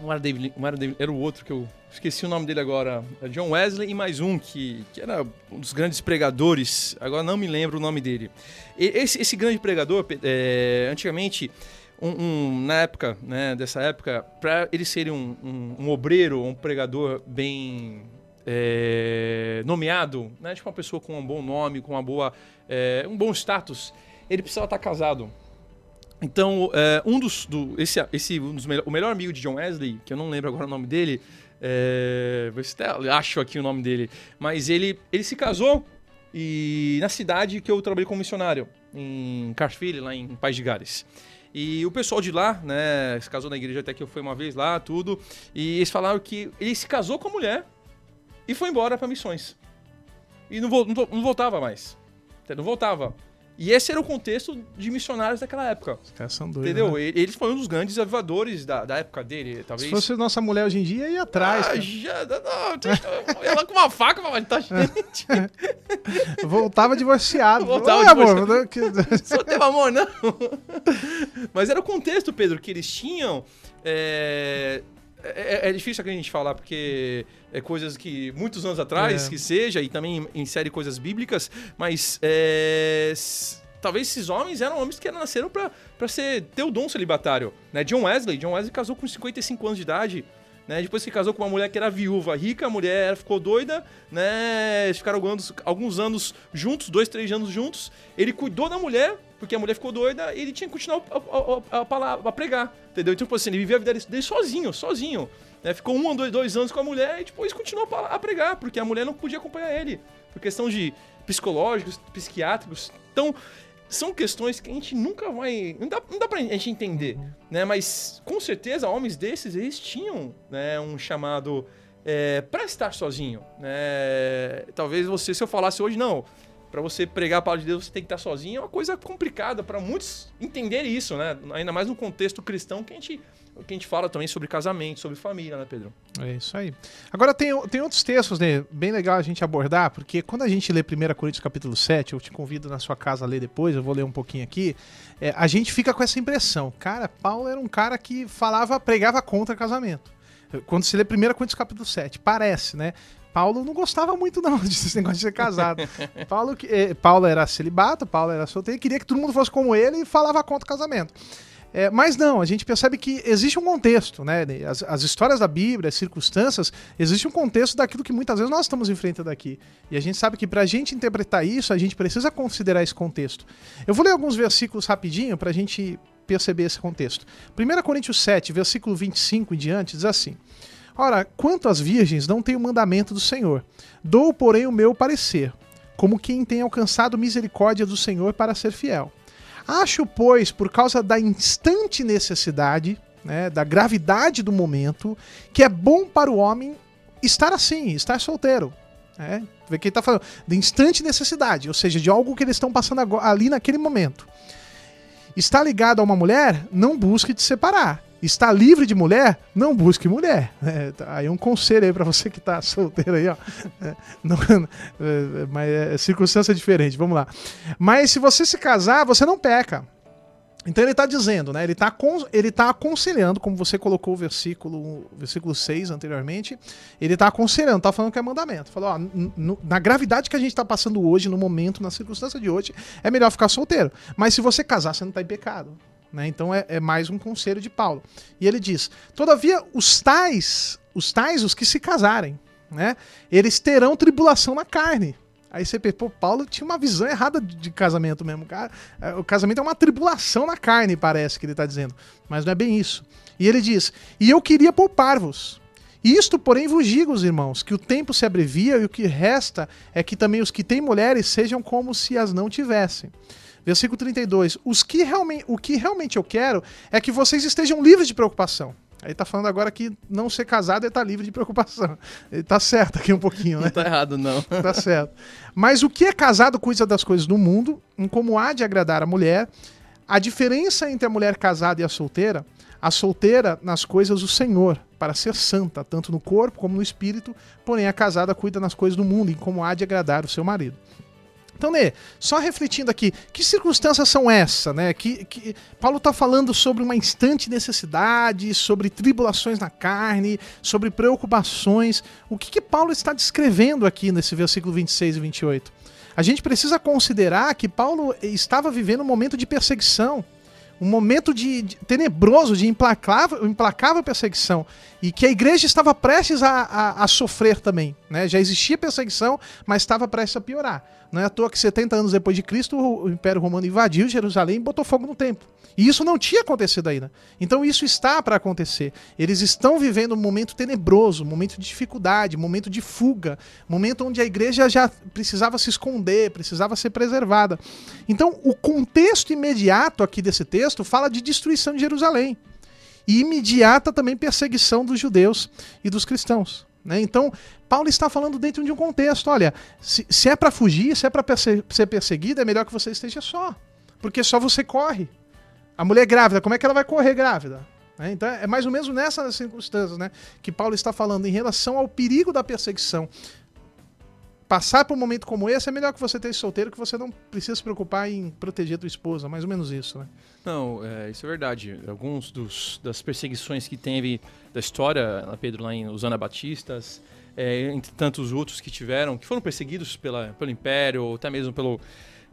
Não era David, não era David, era o outro que eu esqueci o nome dele agora. Era John Wesley e mais um que, que era um dos grandes pregadores. Agora não me lembro o nome dele. Esse, esse grande pregador, é, antigamente, um, um- na época, né, dessa época, para ele ser um, um, um obreiro, um pregador bem é, nomeado, né, tipo uma pessoa com um bom nome, com uma boa, é, um bom status, ele precisava estar casado. Então, é, um dos. Do, esse, esse, um dos melhor, o melhor amigo de John Wesley, que eu não lembro agora o nome dele, é, vou até acho aqui o nome dele, mas ele, ele se casou e na cidade que eu trabalhei como missionário, em Carfield, lá em País de Gales. E o pessoal de lá, né, se casou na igreja até que eu fui uma vez lá, tudo, e eles falaram que ele se casou com a mulher e foi embora para missões. E não, não não voltava mais. Não voltava. E esse era o contexto de missionários daquela época. Os caras são doidos. Entendeu? né? Ele, foi um dos grandes avivadores da, da época dele, talvez. Se fosse nossa mulher hoje em dia, ia atrás. Ah, já, não, ela com uma faca pra matar gente. Voltava divorciado. Voltava Oi, divorciado. amor. Só teve amor, não. Mas era o contexto, Pedro, que eles tinham. É, é, é difícil a gente falar, porque é coisas que muitos anos atrás, É. que seja, e também insere coisas bíblicas, mas é, talvez esses homens eram homens que nasceram pra, pra ser, ter o dom celibatário. Né? John Wesley, John Wesley casou com 55 anos de idade. Né, depois que casou com uma mulher que era viúva, rica, a mulher ficou doida, né? Eles ficaram alguns, alguns anos juntos, dois, três anos juntos. Ele cuidou da mulher, porque a mulher ficou doida, e ele tinha que continuar a, a, a, palavra, a pregar, entendeu? Então, tipo assim, ele vivia a vida dele sozinho, sozinho. Né? Ficou um, dois, dois anos com a mulher e depois continuou a, pregar, porque a mulher não podia acompanhar ele, por questão de psicológicos, psiquiátricos. Então, são questões que a gente nunca vai. Não dá, não dá pra gente entender, né? Mas com certeza, homens desses, eles tinham né, um chamado é, para estar sozinho, né? Talvez você, se eu falasse hoje, não. Pra você pregar a palavra de Deus, você tem que estar sozinho. É uma coisa complicada pra muitos entenderem isso, né? Ainda mais no contexto cristão que a gente, que a gente fala também sobre casamento, sobre família, né, Pedro? É isso aí. Agora tem, tem outros textos, né? Bem legal a gente abordar, porque quando a gente lê 1 Coríntios capítulo 7, eu te convido na sua casa a ler depois, eu vou ler um pouquinho aqui. é, a gente fica com essa impressão. Cara, Paulo era um cara que falava, pregava contra casamento. Quando se lê 1 Coríntios capítulo 7, parece, né? Paulo não gostava muito não desse negócio de ser casado. Paulo, eh, Paulo era celibato, Paulo era solteiro, queria que todo mundo fosse como ele e falava contra o casamento. É, mas não, a gente percebe que existe um contexto, né? As, as histórias da Bíblia, as circunstâncias, existe um contexto daquilo que muitas vezes nós estamos enfrentando aqui. E a gente sabe que para a gente interpretar isso, a gente precisa considerar esse contexto. Eu vou ler alguns versículos rapidinho para a gente perceber esse contexto. 1 Coríntios 7, versículo 25 em diante, diz assim: Ora, quanto às virgens, não tenho mandamento do Senhor. Dou, porém, o meu parecer, como quem tem alcançado misericórdia do Senhor para ser fiel. Acho, pois, por causa da instante necessidade, né, da gravidade do momento, que é bom para o homem estar assim, estar solteiro. Né? Vê que ele está falando de instante necessidade, ou seja, de algo que eles estão passando ali naquele momento. Está ligado a uma mulher? Não busque te separar está livre de mulher, não busque mulher. É, tá, aí um conselho aí para você que está solteiro aí, ó. É, não, é, mas é circunstância diferente, vamos lá. Mas se você se casar, você não peca. Então ele está dizendo, né? Ele está ele tá aconselhando, como você colocou o versículo, versículo 6 anteriormente, ele está aconselhando, está falando que é mandamento. Falou, ó, na gravidade que a gente está passando hoje, no momento, na circunstância de hoje, é melhor ficar solteiro. Mas se você casar, você não está em pecado. Né? Então é, é, mais um conselho de Paulo. E ele diz: Todavia, os tais, os tais, os que se casarem, né? eles terão tribulação na carne. Aí você pô, Paulo tinha uma visão errada de casamento mesmo. É, o casamento é uma tribulação na carne, parece que ele está dizendo. Mas não é bem isso. E ele diz: E eu queria poupar-vos. Isto, porém, vos digo, os irmãos, que o tempo se abrevia e o que resta é que também os que têm mulheres sejam como se as não tivessem. Versículo 32. Os que realmente, o que realmente eu quero é que vocês estejam livres de preocupação. Aí tá falando agora que não ser casado é estar tá livre de preocupação. Ele tá certo aqui um pouquinho, né? Não tá errado, não. tá certo. Mas o que é casado cuida das coisas do mundo, em como há de agradar a mulher. A diferença entre a mulher casada e a solteira, a solteira nas coisas do Senhor, para ser santa, tanto no corpo como no espírito, porém a casada cuida nas coisas do mundo, em como há de agradar o seu marido. Então, Nê, só refletindo aqui, que circunstâncias são essas, né? Que, que Paulo está falando sobre uma instante necessidade, sobre tribulações na carne, sobre preocupações. O que, que Paulo está descrevendo aqui nesse versículo 26 e 28? A gente precisa considerar que Paulo estava vivendo um momento de perseguição um momento de, de, tenebroso, de implacável, implacável perseguição, e que a igreja estava prestes a, a, a, sofrer também. Né? Já existia perseguição, mas estava prestes a piorar. Não é à toa que 70 anos depois de Cristo, o Império Romano invadiu Jerusalém e botou fogo no templo. E isso não tinha acontecido ainda. Então isso está para acontecer. Eles estão vivendo um momento tenebroso, um momento de dificuldade, um momento de fuga, um momento onde a igreja já precisava se esconder, precisava ser preservada. Então o contexto imediato aqui desse texto fala de destruição de Jerusalém. E imediata também perseguição dos judeus e dos cristãos. Né? Então, Paulo está falando dentro de um contexto. Olha, se, se é para fugir, se é para perse ser perseguido, é melhor que você esteja só. Porque só você corre. A mulher grávida, como é que ela vai correr grávida? Né? Então é mais ou menos nessas circunstâncias né, que Paulo está falando em relação ao perigo da perseguição. Passar por um momento como esse é melhor que você esteja solteiro, que você não precisa se preocupar em proteger a tua esposa, mais ou menos isso, né? Não, é, isso é verdade. Alguns dos, das perseguições que teve da história, Pedro, lá em os Anabatistas, é, entre tantos outros que tiveram, que foram perseguidos pela, pelo Império, ou até mesmo pelo,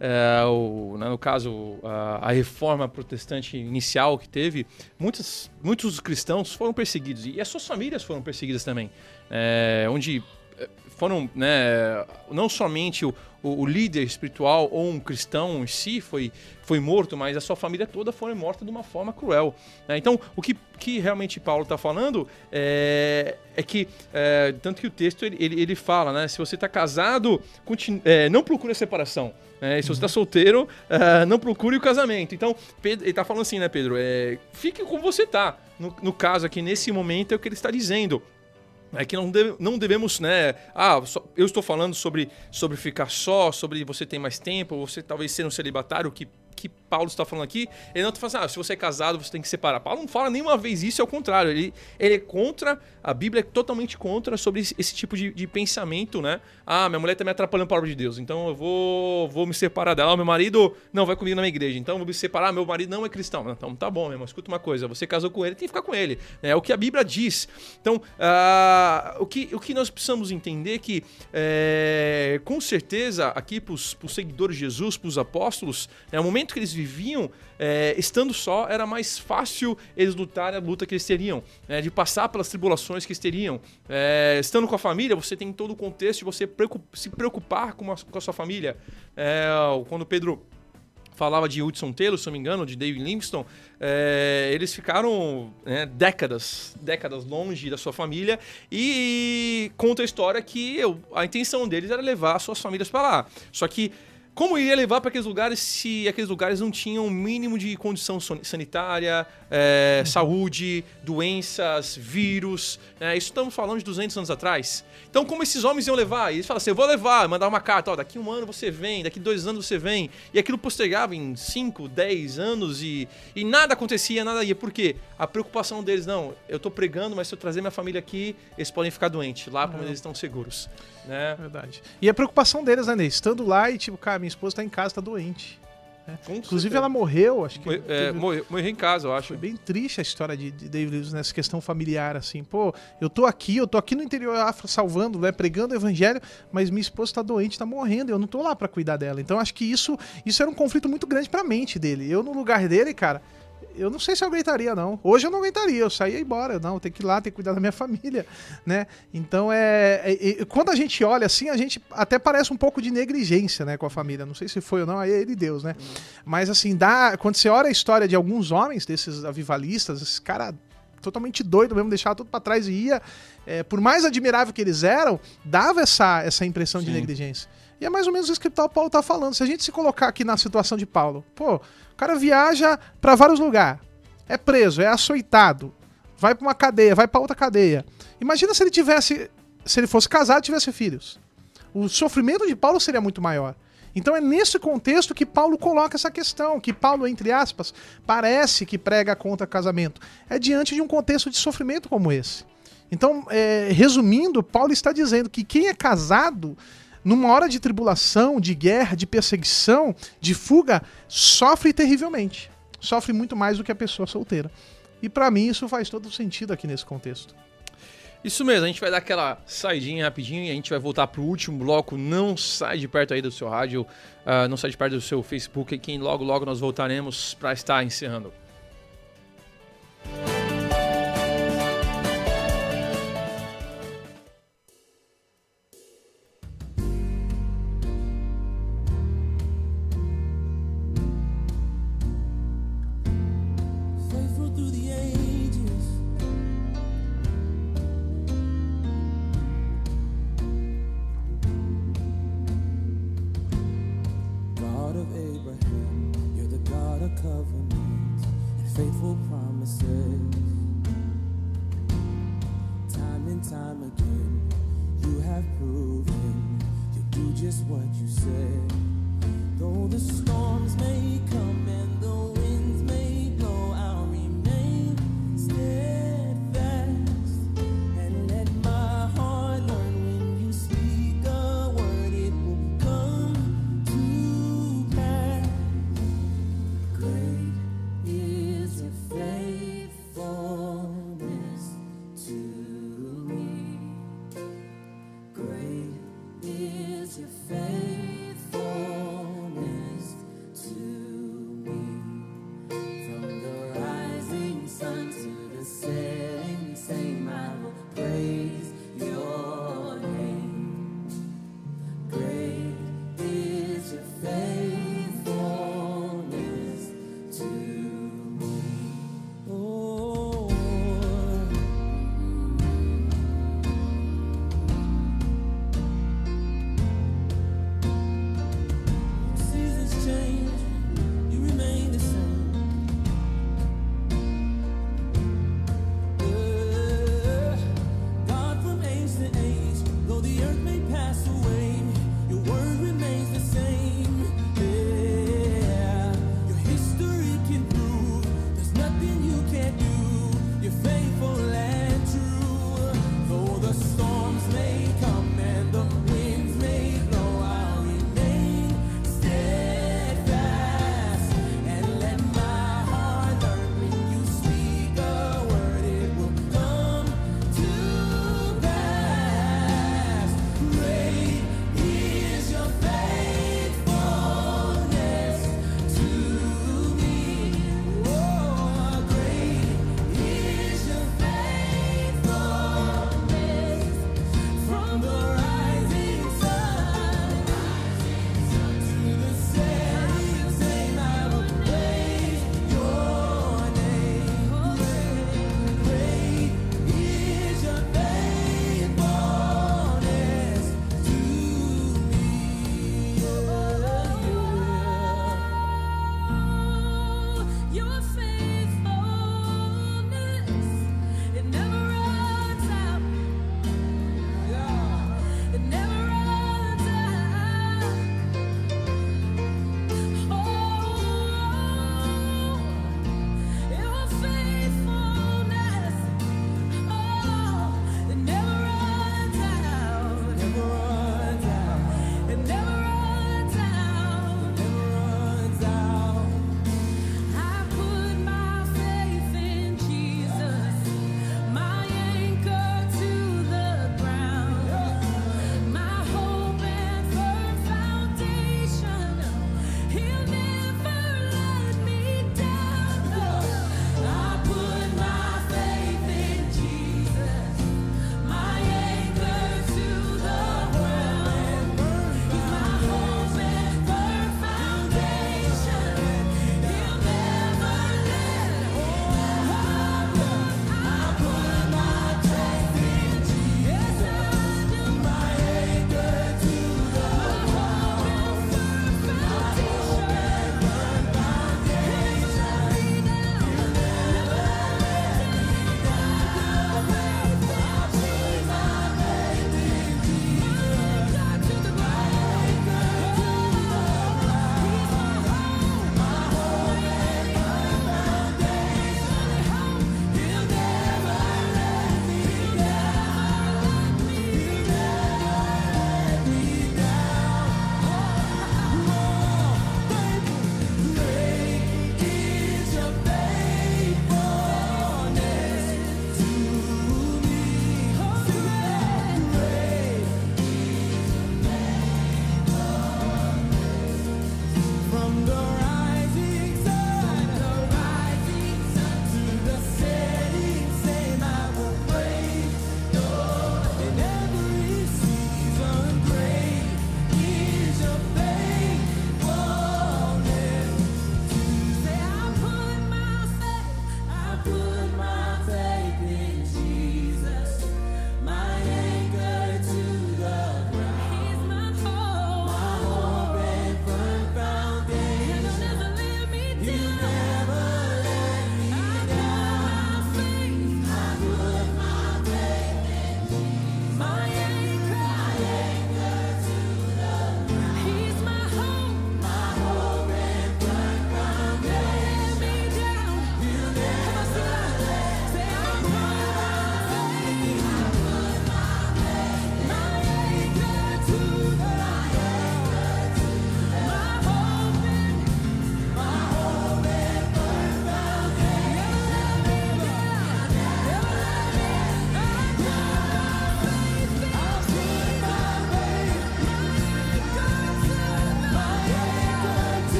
é, o, né, no caso, a, a, reforma protestante inicial que teve, muitos, muitos cristãos foram perseguidos e as suas famílias foram perseguidas também, é, onde é, foram, né, não somente o, o, o, líder espiritual ou um cristão em si foi, foi morto, mas a sua família toda foi morta de uma forma cruel. Né? Então, o que, que realmente Paulo está falando é, é que, é, tanto que o texto ele, ele, ele fala, né, se você está casado, continue, é, não procure a separação. É, se você está solteiro, uh, não procure o casamento. Então, Pedro, ele está falando assim, né, Pedro? É, fique como você está. No, no, caso aqui, nesse momento, é o que ele está dizendo. É que não, deve, não devemos, né? Ah, só, eu estou falando sobre, sobre ficar só, sobre você ter mais tempo, você talvez ser um celibatário, que que Paulo está falando aqui, ele não está falando assim, ah, se você é casado, você tem que separar. Paulo não fala nenhuma vez isso, é o contrário. Ele, ele é contra, a Bíblia é totalmente contra sobre esse, esse tipo de, de, pensamento, né? Ah, minha mulher está me atrapalhando para a obra de Deus, então eu vou, vou me separar dela. Ah, meu marido não vai comigo na minha igreja, então eu vou me separar. Meu marido não é cristão. Então tá bom, meu irmão, escuta uma coisa, você casou com ele, tem que ficar com ele. Né? É o que a Bíblia diz. Então, uh, o, que, o que nós precisamos entender é que, é, com certeza, aqui para os seguidores de Jesus, para os apóstolos, é o momento que eles viviam é, estando só, era mais fácil eles lutarem a luta que eles teriam, é, de passar pelas tribulações que eles teriam. É, estando com a família, você tem todo o contexto de você se preocupar com a, com a sua família. É, quando Pedro falava de Hudson Taylor, se não me engano, de David Livingstone, é, eles ficaram né, décadas, décadas longe da sua família e conta a história que eu, a intenção deles era levar suas famílias para lá. Só que como iria levar para aqueles lugares se aqueles lugares não tinham o mínimo de condição sanitária, é, saúde, doenças, vírus? né? Isso estamos falando de 200 anos atrás. Então, como esses homens iam levar? E eles falam assim: eu vou levar, mandar uma carta, ó, daqui um ano você vem, daqui dois anos você vem. E aquilo postergava em 5, 10 anos e, e nada acontecia, nada ia. Por quê? A preocupação deles, não, eu tô pregando, mas se eu trazer minha família aqui, eles podem ficar doentes. Lá, como É. eles estão seguros. Né? Verdade. E a preocupação deles, né, Ney? Estando lá e, tipo, cara, minha esposa tá em casa, tá doente. né? Inclusive, ela morreu, acho que. Morreu- é, teve- morreu, morreu em casa, eu acho. Foi bem triste a história de, de David Lewis nessa questão familiar, assim. Pô, eu tô aqui, eu tô aqui no interior afro salvando, né, pregando o evangelho, mas minha esposa tá doente, tá morrendo, eu não tô lá pra cuidar dela. Então acho que isso, isso era um conflito muito grande pra mente dele. Eu, no lugar dele, cara, eu não sei se eu aguentaria, não. Hoje eu não aguentaria, eu saía embora. Não, tem que ir lá, tem que cuidar da minha família, né? Então é, é- é- Quando a gente olha assim, a gente até parece um pouco de negligência, né, com a família. Não sei se foi ou não, aí é ele Deus, né? Mas assim, dá, quando você olha a história de alguns homens, desses avivalistas, esses caras totalmente doido mesmo, deixava tudo pra trás e ia. é, por mais admirável que eles eram, dava essa, essa impressão de Sim. negligência. E é mais ou menos isso que o Paulo tá falando. Se a gente se colocar aqui na situação de Paulo, pô, o cara viaja pra vários lugares, é preso, é açoitado, vai pra uma cadeia, vai pra outra cadeia. Imagina se ele tivesse, se ele fosse casado e tivesse filhos. O sofrimento de Paulo seria muito maior. Então é nesse contexto que Paulo coloca essa questão, que Paulo, entre aspas, parece que prega contra casamento. É diante de um contexto de sofrimento como esse. Então, é, resumindo, Paulo está dizendo que quem é casado, numa hora de tribulação, de guerra, de perseguição, de fuga, sofre terrivelmente. Sofre muito mais do que a pessoa solteira. E para mim isso faz todo sentido aqui nesse contexto. Isso mesmo, a gente vai dar aquela saidinha rapidinho e a gente vai voltar pro último bloco. Não sai de perto aí do seu rádio, ah, não sai de perto do seu Facebook, que logo logo nós voltaremos para estar encerrando. Faithful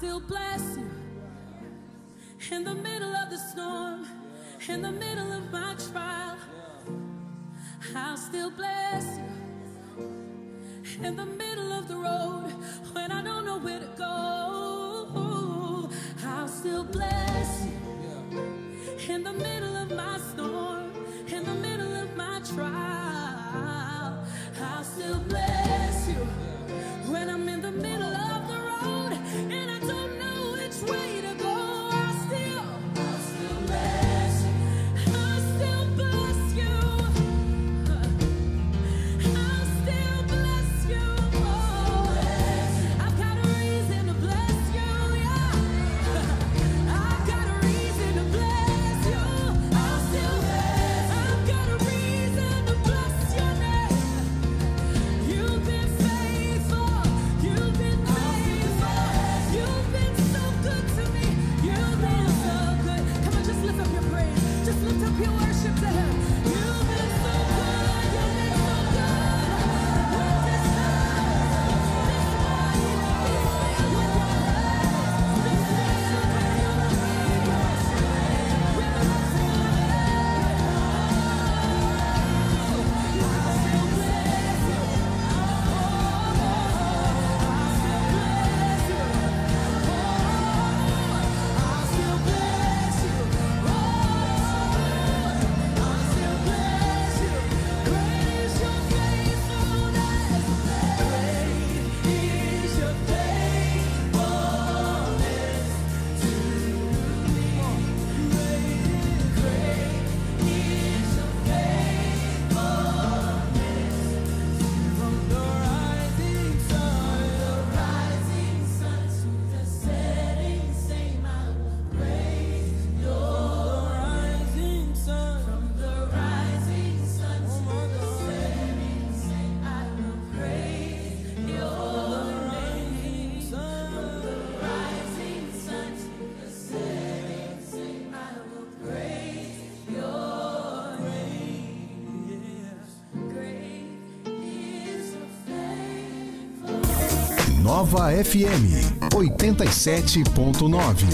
still bless you in the middle of the storm, in the middle of my trial. I'll still bless you in the Nova FM 87.9.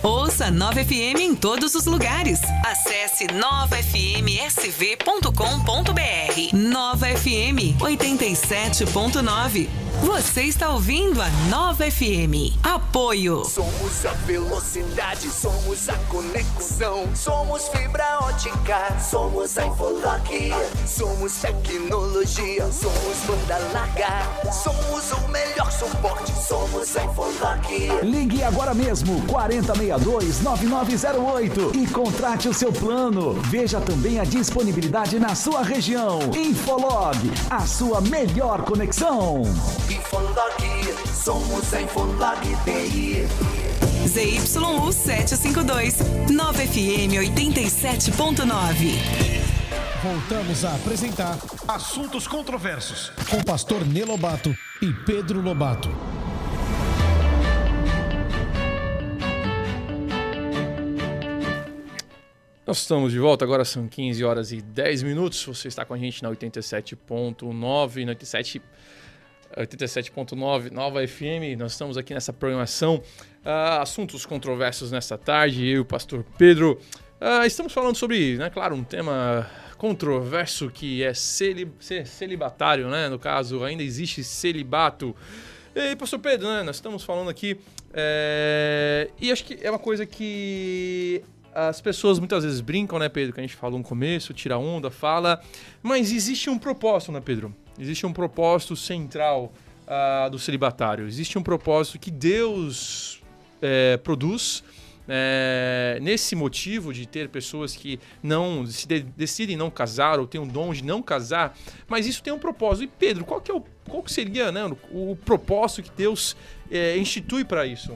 Ouça Nova FM em todos os lugares. Acesse novafmsv.com.br. Nova FM 87.9. Você está ouvindo a Nova FM. Apoio. Somos a velocidade, somos a conexão. Somos fibra ótica, somos a Infolock. Somos tecnologia, somos banda larga. Somos o melhor suporte, somos a Infolock. Ligue agora mesmo 4062-9908 e contrate o seu plano. Veja também a disponibilidade na sua região. Infolog, a sua melhor conexão. Infolock, somos a Infolock TI. ZYU 752. Nova FM 87.9. Voltamos a apresentar Assuntos Controversos com o pastor Nelobato e Pedro Lobato. Nós estamos de volta, agora são 15 horas e 10 minutos. Você está com a gente na 87.9, na 87 87.9 Nova FM. Nós estamos aqui nessa programação. ah, assuntos controversos nessa tarde. Eu e o pastor Pedro. ah, estamos falando sobre, né, claro, um tema controverso que é celibatário, né? No caso, ainda existe celibato. E pastor Pedro, né? Nós estamos falando aqui. é, E acho que é uma coisa que as pessoas muitas vezes brincam, né, Pedro? Que a gente falou no começo, tira onda, fala. Mas existe um propósito, né, Pedro? Existe um propósito central ah, do celibatário. Existe um propósito que Deus é, produz é, nesse motivo de ter pessoas que não se de- decidem não casar ou têm um dom de não casar, mas isso tem um propósito. E Pedro, qual que, é o, qual que seria né, o, o propósito que Deus é, institui para isso?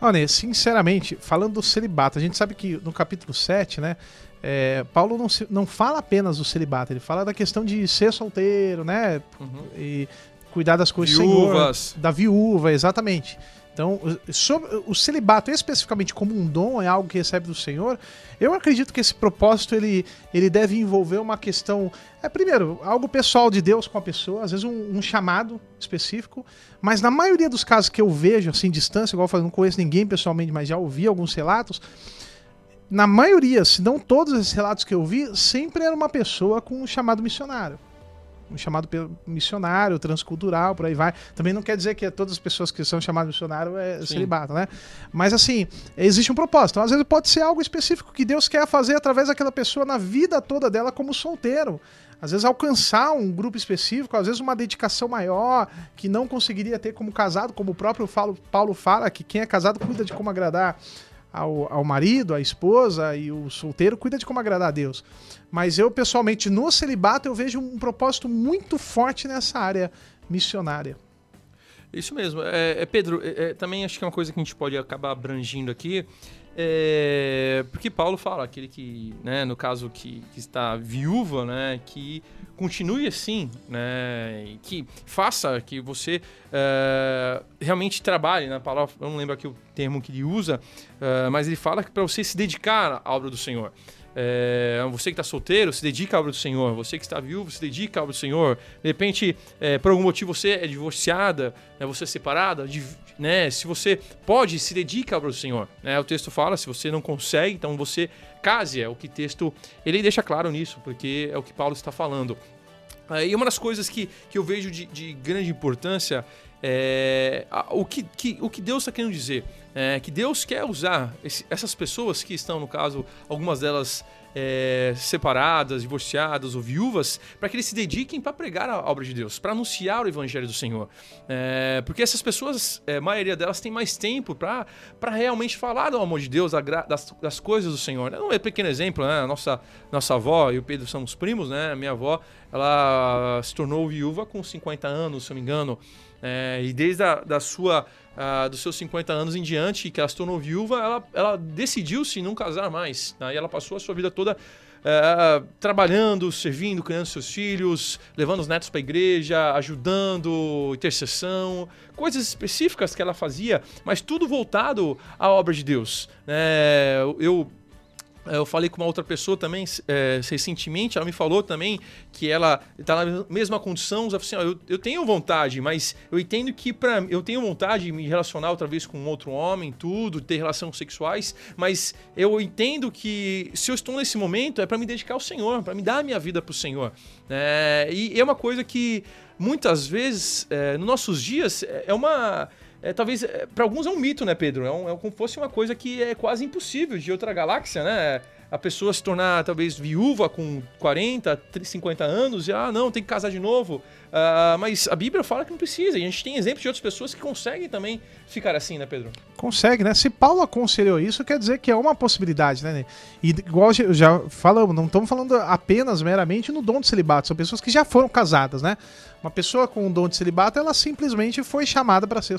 Olha, sinceramente, falando do celibato, a gente sabe que no capítulo 7, né? é, Paulo não, se- não fala apenas do celibato, ele fala da questão de ser solteiro, né? E cuidar das coisas do Viúvas. Senhor, da viúva, exatamente. Então, sobre, o celibato especificamente como um dom é algo que recebe do Senhor. Eu acredito que esse propósito ele, ele deve envolver uma questão, é primeiro, algo pessoal de Deus com a pessoa, às vezes um, um chamado específico, mas na maioria dos casos que eu vejo assim distância, igual eu falei, não conheço ninguém pessoalmente, mas já ouvi alguns relatos, na maioria, se não todos esses relatos que eu vi, sempre era uma pessoa com um chamado missionário. Chamado missionário, transcultural, por aí vai. Também não quer dizer que todas as pessoas que são chamadas missionário é Sim. celibato, né? Mas assim, existe um propósito. Então, às vezes pode ser algo específico que Deus quer fazer através daquela pessoa na vida toda dela como solteiro. Às vezes alcançar um grupo específico, às vezes uma dedicação maior que não conseguiria ter como casado, como o próprio Paulo fala, que quem é casado cuida de como agradar ao, ao marido, à esposa, e o solteiro cuida de como agradar a Deus. Mas eu, pessoalmente, no celibato, eu vejo um propósito muito forte nessa área missionária. Isso mesmo. É, é, Pedro, é, é, também acho que é uma coisa que a gente pode acabar abrangindo aqui. É, porque Paulo fala, aquele que, né, no caso que, que está viúva, né, que continue assim, né, que faça que você é, realmente trabalhe, na palavra, eu não lembro aqui o termo que ele usa, é, mas ele fala que para você se dedicar à obra do Senhor. É, você que está solteiro, se dedica à obra do Senhor. Você que está viúvo, se dedica à obra do Senhor. De repente, é, por algum motivo, você é divorciada, né, você é separada, né, se você pode, se dedica à obra do Senhor. né? o texto fala, se você não consegue, então você case. É o que texto ele deixa claro nisso, porque é o que Paulo está falando. Ah, E uma das coisas que, que eu vejo de, de grande importância é o, que, que- o que Deus está querendo dizer. É que Deus quer usar esse- essas pessoas que estão, no caso, algumas delas é, separadas, divorciadas ou viúvas, para que eles se dediquem para pregar a obra de Deus, para anunciar o evangelho do Senhor. É, porque essas pessoas, é, a maioria delas, tem mais tempo para realmente falar do amor de Deus, das, das coisas do Senhor. né? Um pequeno exemplo, né? Nossa, nossa avó e o Pedro somos primos, né? Minha avó, ela se tornou viúva com 50 anos, se eu não me engano. É, e desde a da sua, ah, dos seus 50 anos em diante, que ela se tornou viúva, ela, ela decidiu-se não casar mais. né? E ela passou a sua vida toda ah, trabalhando, servindo, criando seus filhos, levando os netos para a igreja, ajudando, intercessão, coisas específicas que ela fazia, mas tudo voltado à obra de Deus. né? eu eu falei com uma outra pessoa também é, recentemente, ela me falou também que ela está na mesma condição, ela assim, ó, eu, eu tenho vontade, mas eu entendo que para eu tenho vontade de me relacionar outra vez com outro homem, tudo, ter relações sexuais, mas eu entendo que se eu estou nesse momento é para me dedicar ao Senhor, para me dar a minha vida para o Senhor. É, e é uma coisa que muitas vezes, é, nos nossos dias, é é uma é, talvez, para alguns é um mito, né, Pedro? É, um, é como se fosse uma coisa que é quase impossível de outra galáxia, né? A pessoa se tornar, talvez, viúva com 40, 30, 50 anos e, ah, não, tem que casar de novo. Ah, mas a Bíblia fala que não precisa. E a gente tem exemplos de outras pessoas que conseguem também ficar assim, né, Pedro? Consegue, né? Se Paulo aconselhou isso, quer dizer que é uma possibilidade, né? Ney? E igual já- falamos, não estamos falando apenas meramente no dom de celibato, são pessoas que já foram casadas, né? Uma pessoa com um dom de celibato, ela simplesmente foi chamada para ser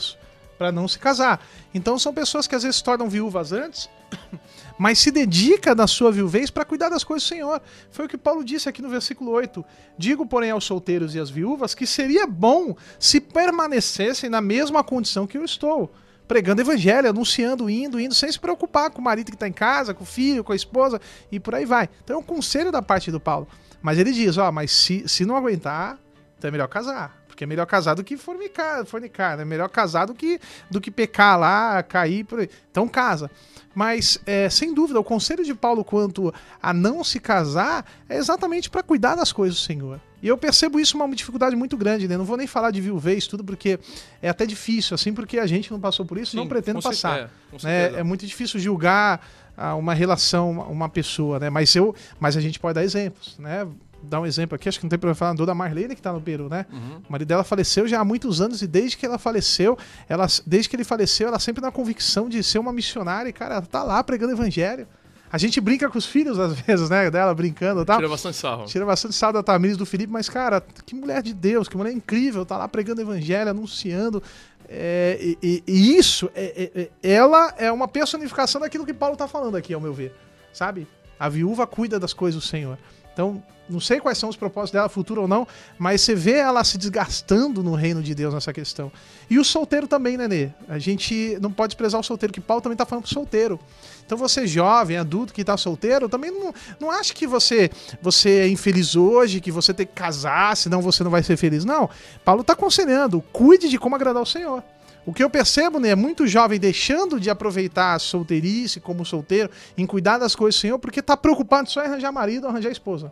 para não se casar. Então são pessoas que às vezes se tornam viúvas antes, mas se dedica na sua viuvez para cuidar das coisas do Senhor. Foi o que Paulo disse aqui no versículo 8. Digo, porém, aos solteiros e às viúvas que seria bom se permanecessem na mesma condição que eu estou pregando evangelho, anunciando, indo, indo, sem se preocupar com o marido que está em casa, com o filho, com a esposa e por aí vai. Então é um conselho da parte do Paulo. Mas ele diz, ó, mas se, se não aguentar, então é melhor casar. Porque é melhor casar do que fornicar, fornicar né? Melhor casar do que, do que pecar lá, cair por aí. Então casa. Mas, é, sem dúvida, o conselho de Paulo quanto a não se casar é exatamente para cuidar das coisas do Senhor. E eu percebo isso uma dificuldade muito grande, né? Não vou nem falar de viuvez, tudo, porque é até difícil, assim, porque a gente não passou por isso Sim, não pretendo passar. é, né? É muito difícil julgar ah, uma relação, uma- uma pessoa, né? Mas, eu, mas a gente pode dar exemplos, né? Dar um exemplo aqui, acho que não tem problema falar, da Marlene que tá no Peru, né? Uhum. O marido dela faleceu já há muitos anos e desde que ela faleceu, ela, desde que ele faleceu, ela sempre na convicção de ser uma missionária e, cara, ela tá lá pregando evangelho. A gente brinca com os filhos, às vezes, né? Dela brincando e tal. Tira bastante sarro. Tira bastante sarro da Tamires do Felipe, mas, cara, que mulher de Deus, que mulher incrível, tá lá pregando evangelho, anunciando. É, e, e- e isso, é- é- é- ela é uma personificação daquilo que Paulo tá falando aqui, ao meu ver. Sabe? A viúva cuida das coisas do Senhor. Então, não sei quais são os propósitos dela, futuro ou não, mas você vê ela se desgastando no reino de Deus nessa questão. E o solteiro também, né, Nê? A gente não pode desprezar o solteiro, que Paulo também tá falando pro solteiro. Então você jovem, adulto que tá solteiro, também não, não acha que você, você é infeliz hoje, que você tem que casar, senão você não vai ser feliz. Não. Paulo tá aconselhando, cuide de como agradar o Senhor. O que eu percebo, né, é muito jovem deixando de aproveitar a solteirice como solteiro, em cuidar das coisas do Senhor, porque tá preocupado só em arranjar marido ou arranjar esposa.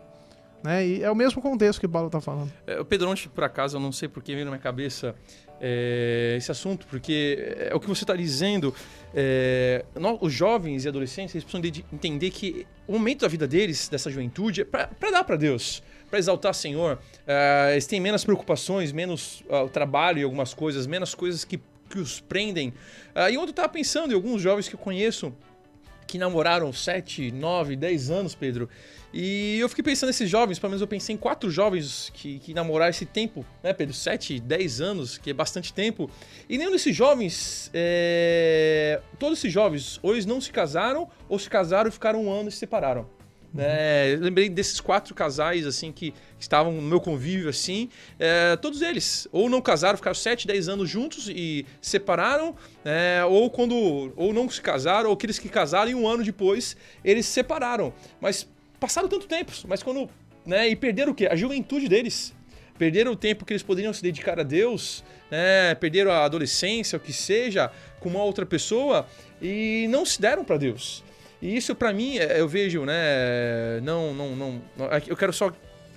Né? E é o mesmo contexto que o Paulo tá falando. É, o Pedro, ontem, por acaso, eu não sei porque veio na minha cabeça é, esse assunto, porque é o que você está dizendo. é, nó- os jovens e adolescentes eles precisam de entender que o momento da vida deles, dessa juventude, é para dar para Deus, para exaltar o Senhor. É, eles têm menos preocupações, menos o trabalho e algumas coisas, menos coisas que, que os prendem. Ah, e ontem eu estava pensando em alguns jovens que eu conheço que namoraram 7, 9, 10 anos, Pedro. E eu fiquei pensando nesses jovens, pelo menos eu pensei em quatro jovens que, que namoraram esse tempo, né, Pedro? 7, 10 anos, que é bastante tempo. E nenhum desses jovens, é... todos esses jovens, ou eles não se casaram, ou se casaram e ficaram um ano e se separaram. né? Eu lembrei desses quatro casais, assim, que estavam no meu convívio, assim, é, todos eles, ou não casaram, ficaram 7, 10 anos juntos e se separaram, é, ou quando, ou não se casaram, ou aqueles que casaram e um ano depois eles se separaram. Mas passaram tanto tempo, mas quando, né, e perderam o quê? A juventude deles. Perderam o tempo que eles poderiam se dedicar a Deus, né, perderam a adolescência, o que seja, com uma outra pessoa, e não se deram para Deus. E isso para mim, é, eu vejo, né, não, não, não, eu quero só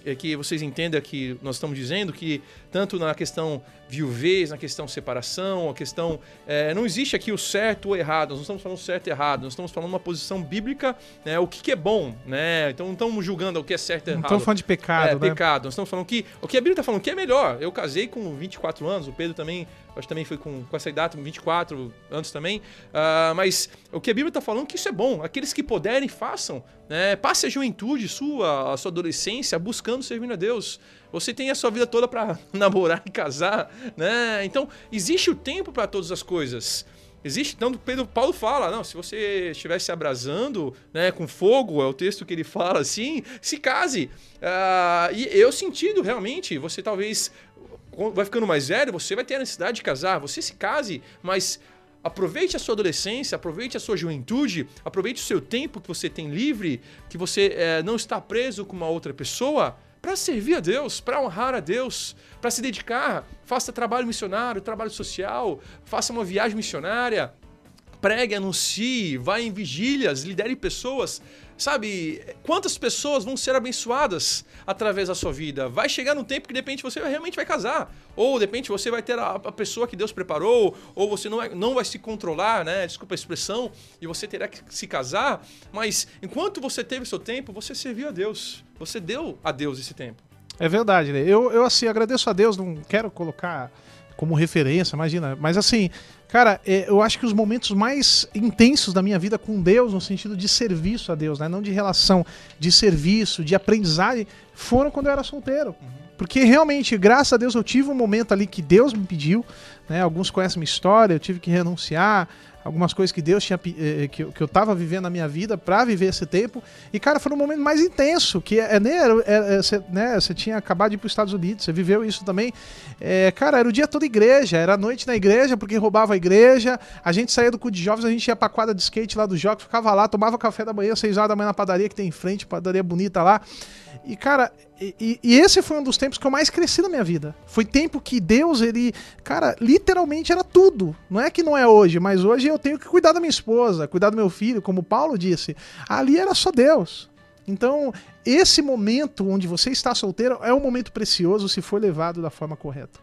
é que vocês entendam que nós estamos dizendo que tanto na questão viuvez, na questão separação, a questão é, não existe aqui o certo ou errado. Nós não estamos falando certo e errado. Nós estamos falando uma posição bíblica, né, o que, que é bom, né? Então não estamos julgando o que é certo e Não errado. estamos falando de pecado, é, né? pecado. Nós estamos falando que o que a Bíblia está falando que é melhor. Eu casei com 24 anos, o Pedro também, acho que também foi com, com essa idade, 24 anos também. Ah, mas o que a Bíblia está falando que isso é bom. Aqueles que puderem, façam. Né? Passe a juventude sua, a sua adolescência, buscando servir a Deus. Você tem a sua vida toda para namorar e casar, né? Então, existe o tempo para todas as coisas. Existe, então, Pedro Paulo fala, não, se você estiver se abrasando, né, com fogo, é o texto que ele fala assim, se case. Ah, e eu sentindo realmente, você talvez vai ficando mais velho, você vai ter a necessidade de casar, você se case, mas aproveite a sua adolescência, aproveite a sua juventude, aproveite o seu tempo que você tem livre, que você eh, não está preso com uma outra pessoa, para servir a Deus, para honrar a Deus, para se dedicar, faça trabalho missionário, trabalho social, faça uma viagem missionária, pregue, anuncie, vá em vigílias, lidere pessoas. Sabe, quantas pessoas vão ser abençoadas através da sua vida? Vai chegar um tempo que de repente você realmente vai casar. Ou de repente você vai ter a, a pessoa que Deus preparou, ou você não vai, não vai se controlar, né? Desculpa a expressão, e você terá que se casar. Mas enquanto você teve seu tempo, você serviu a Deus. Você deu a Deus esse tempo. É verdade, né? Eu, eu, assim, agradeço a Deus, não quero colocar como referência, imagina. Mas, assim, cara, é, eu acho que os momentos mais intensos da minha vida com Deus, no sentido de serviço a Deus, né? Não de relação, de serviço, de aprendizagem, foram quando eu era solteiro. Porque realmente, graças a Deus, eu tive um momento ali que Deus me pediu, né? Alguns conhecem minha história, eu tive que renunciar, algumas coisas que Deus tinha pe- eh, que, eu- que eu tava vivendo na minha vida pra viver esse tempo. E cara, foi um momento mais intenso, que é, né, é- é- né, você tinha acabado de ir para os Estados Unidos, você viveu isso também. É, cara, era o dia todo igreja, era a noite na igreja porque roubava a igreja. A gente saía do cu de jovens, a gente ia pra quadra de skate lá do Jogos, ficava lá, tomava café da manhã, seis horas da manhã na padaria que tem em frente, padaria bonita lá. E, cara, e, e- esse foi um dos tempos que eu mais cresci na minha vida. Foi tempo que Deus, ele, cara, literalmente era tudo. Não é que não é hoje, mas hoje eu tenho que cuidar da minha esposa, cuidar do meu filho, como Paulo disse. Ali era só Deus. Então, esse momento onde você está solteiro é um momento precioso se for levado da forma correta.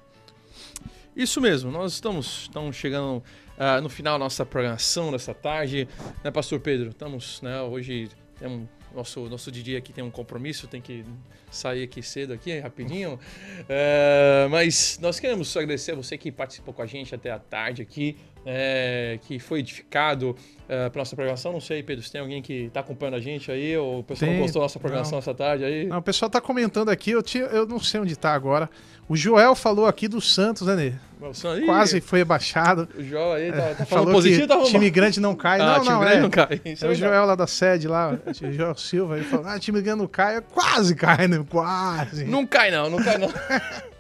Isso mesmo, nós estamos, estamos chegando ah, no final da nossa programação dessa tarde, né, Pastor Pedro? Estamos, né, hoje temos nosso nosso DJ aqui tem um compromisso, tem que sair aqui cedo aqui, rapidinho. É, mas nós queremos agradecer a você que participou com a gente até a tarde aqui, é, que foi edificado é, pela nossa programação. Não sei, Pedro, se tem alguém que está acompanhando a gente aí, ou o pessoal Tem, gostou da nossa programação não. essa tarde aí. Não, o pessoal tá comentando aqui, eu, tinha, eu não sei onde tá agora. O Joel falou aqui do Santos, né, Ih, Quase foi abaixado. O Joel aí tá, tá falando Falou positivo, que tá time grande não cai. Ah, não, time não, grande é. não cai. Isso é é o verdade. Joel lá da sede lá, o Joel Silva, ele falou, ah, time grande não cai, quase cai, né? Quase. Não cai não, não cai não.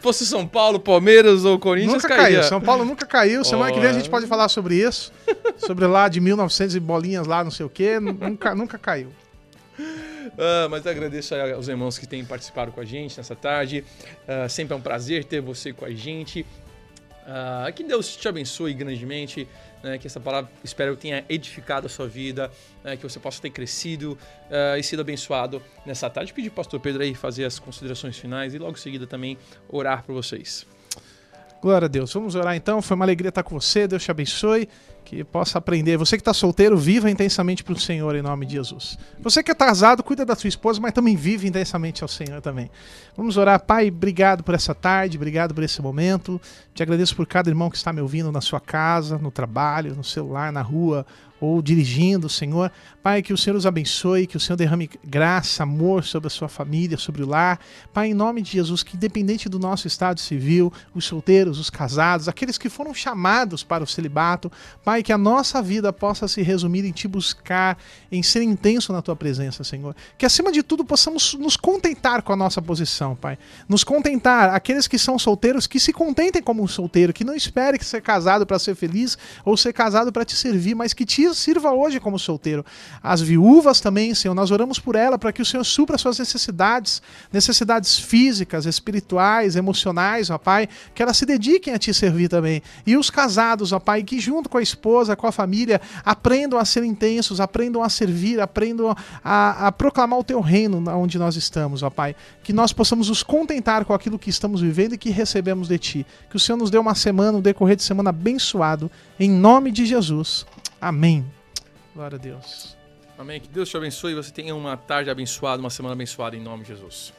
Fosse São Paulo, Palmeiras ou Corinthians, Nunca cairia. caiu. São Paulo nunca caiu. Semana que vem a gente pode falar sobre isso. sobre lá de 1900 e bolinhas lá, não sei o quê. Nunca, nunca caiu. Ah, mas agradeço aos irmãos que têm participado com a gente nessa tarde. Ah, sempre é um prazer ter você com a gente. Ah, que Deus te abençoe grandemente. Né, que essa palavra, espero, tenha edificado a sua vida. né, que você possa ter crescido ah, e sido abençoado nessa tarde. Pedir para o pastor Pedro aí fazer as considerações finais e logo em seguida também orar por vocês. Glória a Deus. Vamos orar então. Foi uma alegria estar com você. Deus te abençoe. Que possa aprender. Você que está solteiro, viva intensamente para o Senhor em nome de Jesus. Você que é casado, cuida da sua esposa, mas também vive intensamente ao Senhor também. Vamos orar. Pai, obrigado por essa tarde, obrigado por esse momento. Te agradeço por cada irmão que está me ouvindo na sua casa, no trabalho, no celular, na rua ou dirigindo, Senhor. Pai, que o Senhor os abençoe, que o Senhor derrame graça, amor sobre a sua família, sobre o lar. Pai, em nome de Jesus, que independente do nosso estado civil, os solteiros, os casados, aqueles que foram chamados para o celibato, Pai, que a nossa vida possa se resumir em te buscar, em ser intenso na tua presença, Senhor. Que acima de tudo possamos nos contentar com a nossa posição, Pai. Nos contentar, aqueles que são solteiros, que se contentem como um solteiro, que não espere que ser casado para ser feliz ou ser casado para te servir, mas que te sirva hoje como solteiro. As viúvas também, Senhor, nós oramos por ela para que o Senhor supra suas necessidades, necessidades físicas, espirituais, emocionais, ó Pai, que elas se dediquem a te servir também. E os casados, ó Pai, que junto com a esposa, com a família, aprendam a ser intensos, aprendam a servir, aprendam a, a proclamar o teu reino onde nós estamos, ó Pai. Que nós possamos nos contentar com aquilo que estamos vivendo e que recebemos de Ti. Que o Senhor nos dê uma semana, um decorrer de semana abençoado, em nome de Jesus. Amém. Glória a Deus. Amém. Que Deus te abençoe e você tenha uma tarde abençoada, uma semana abençoada em nome de Jesus.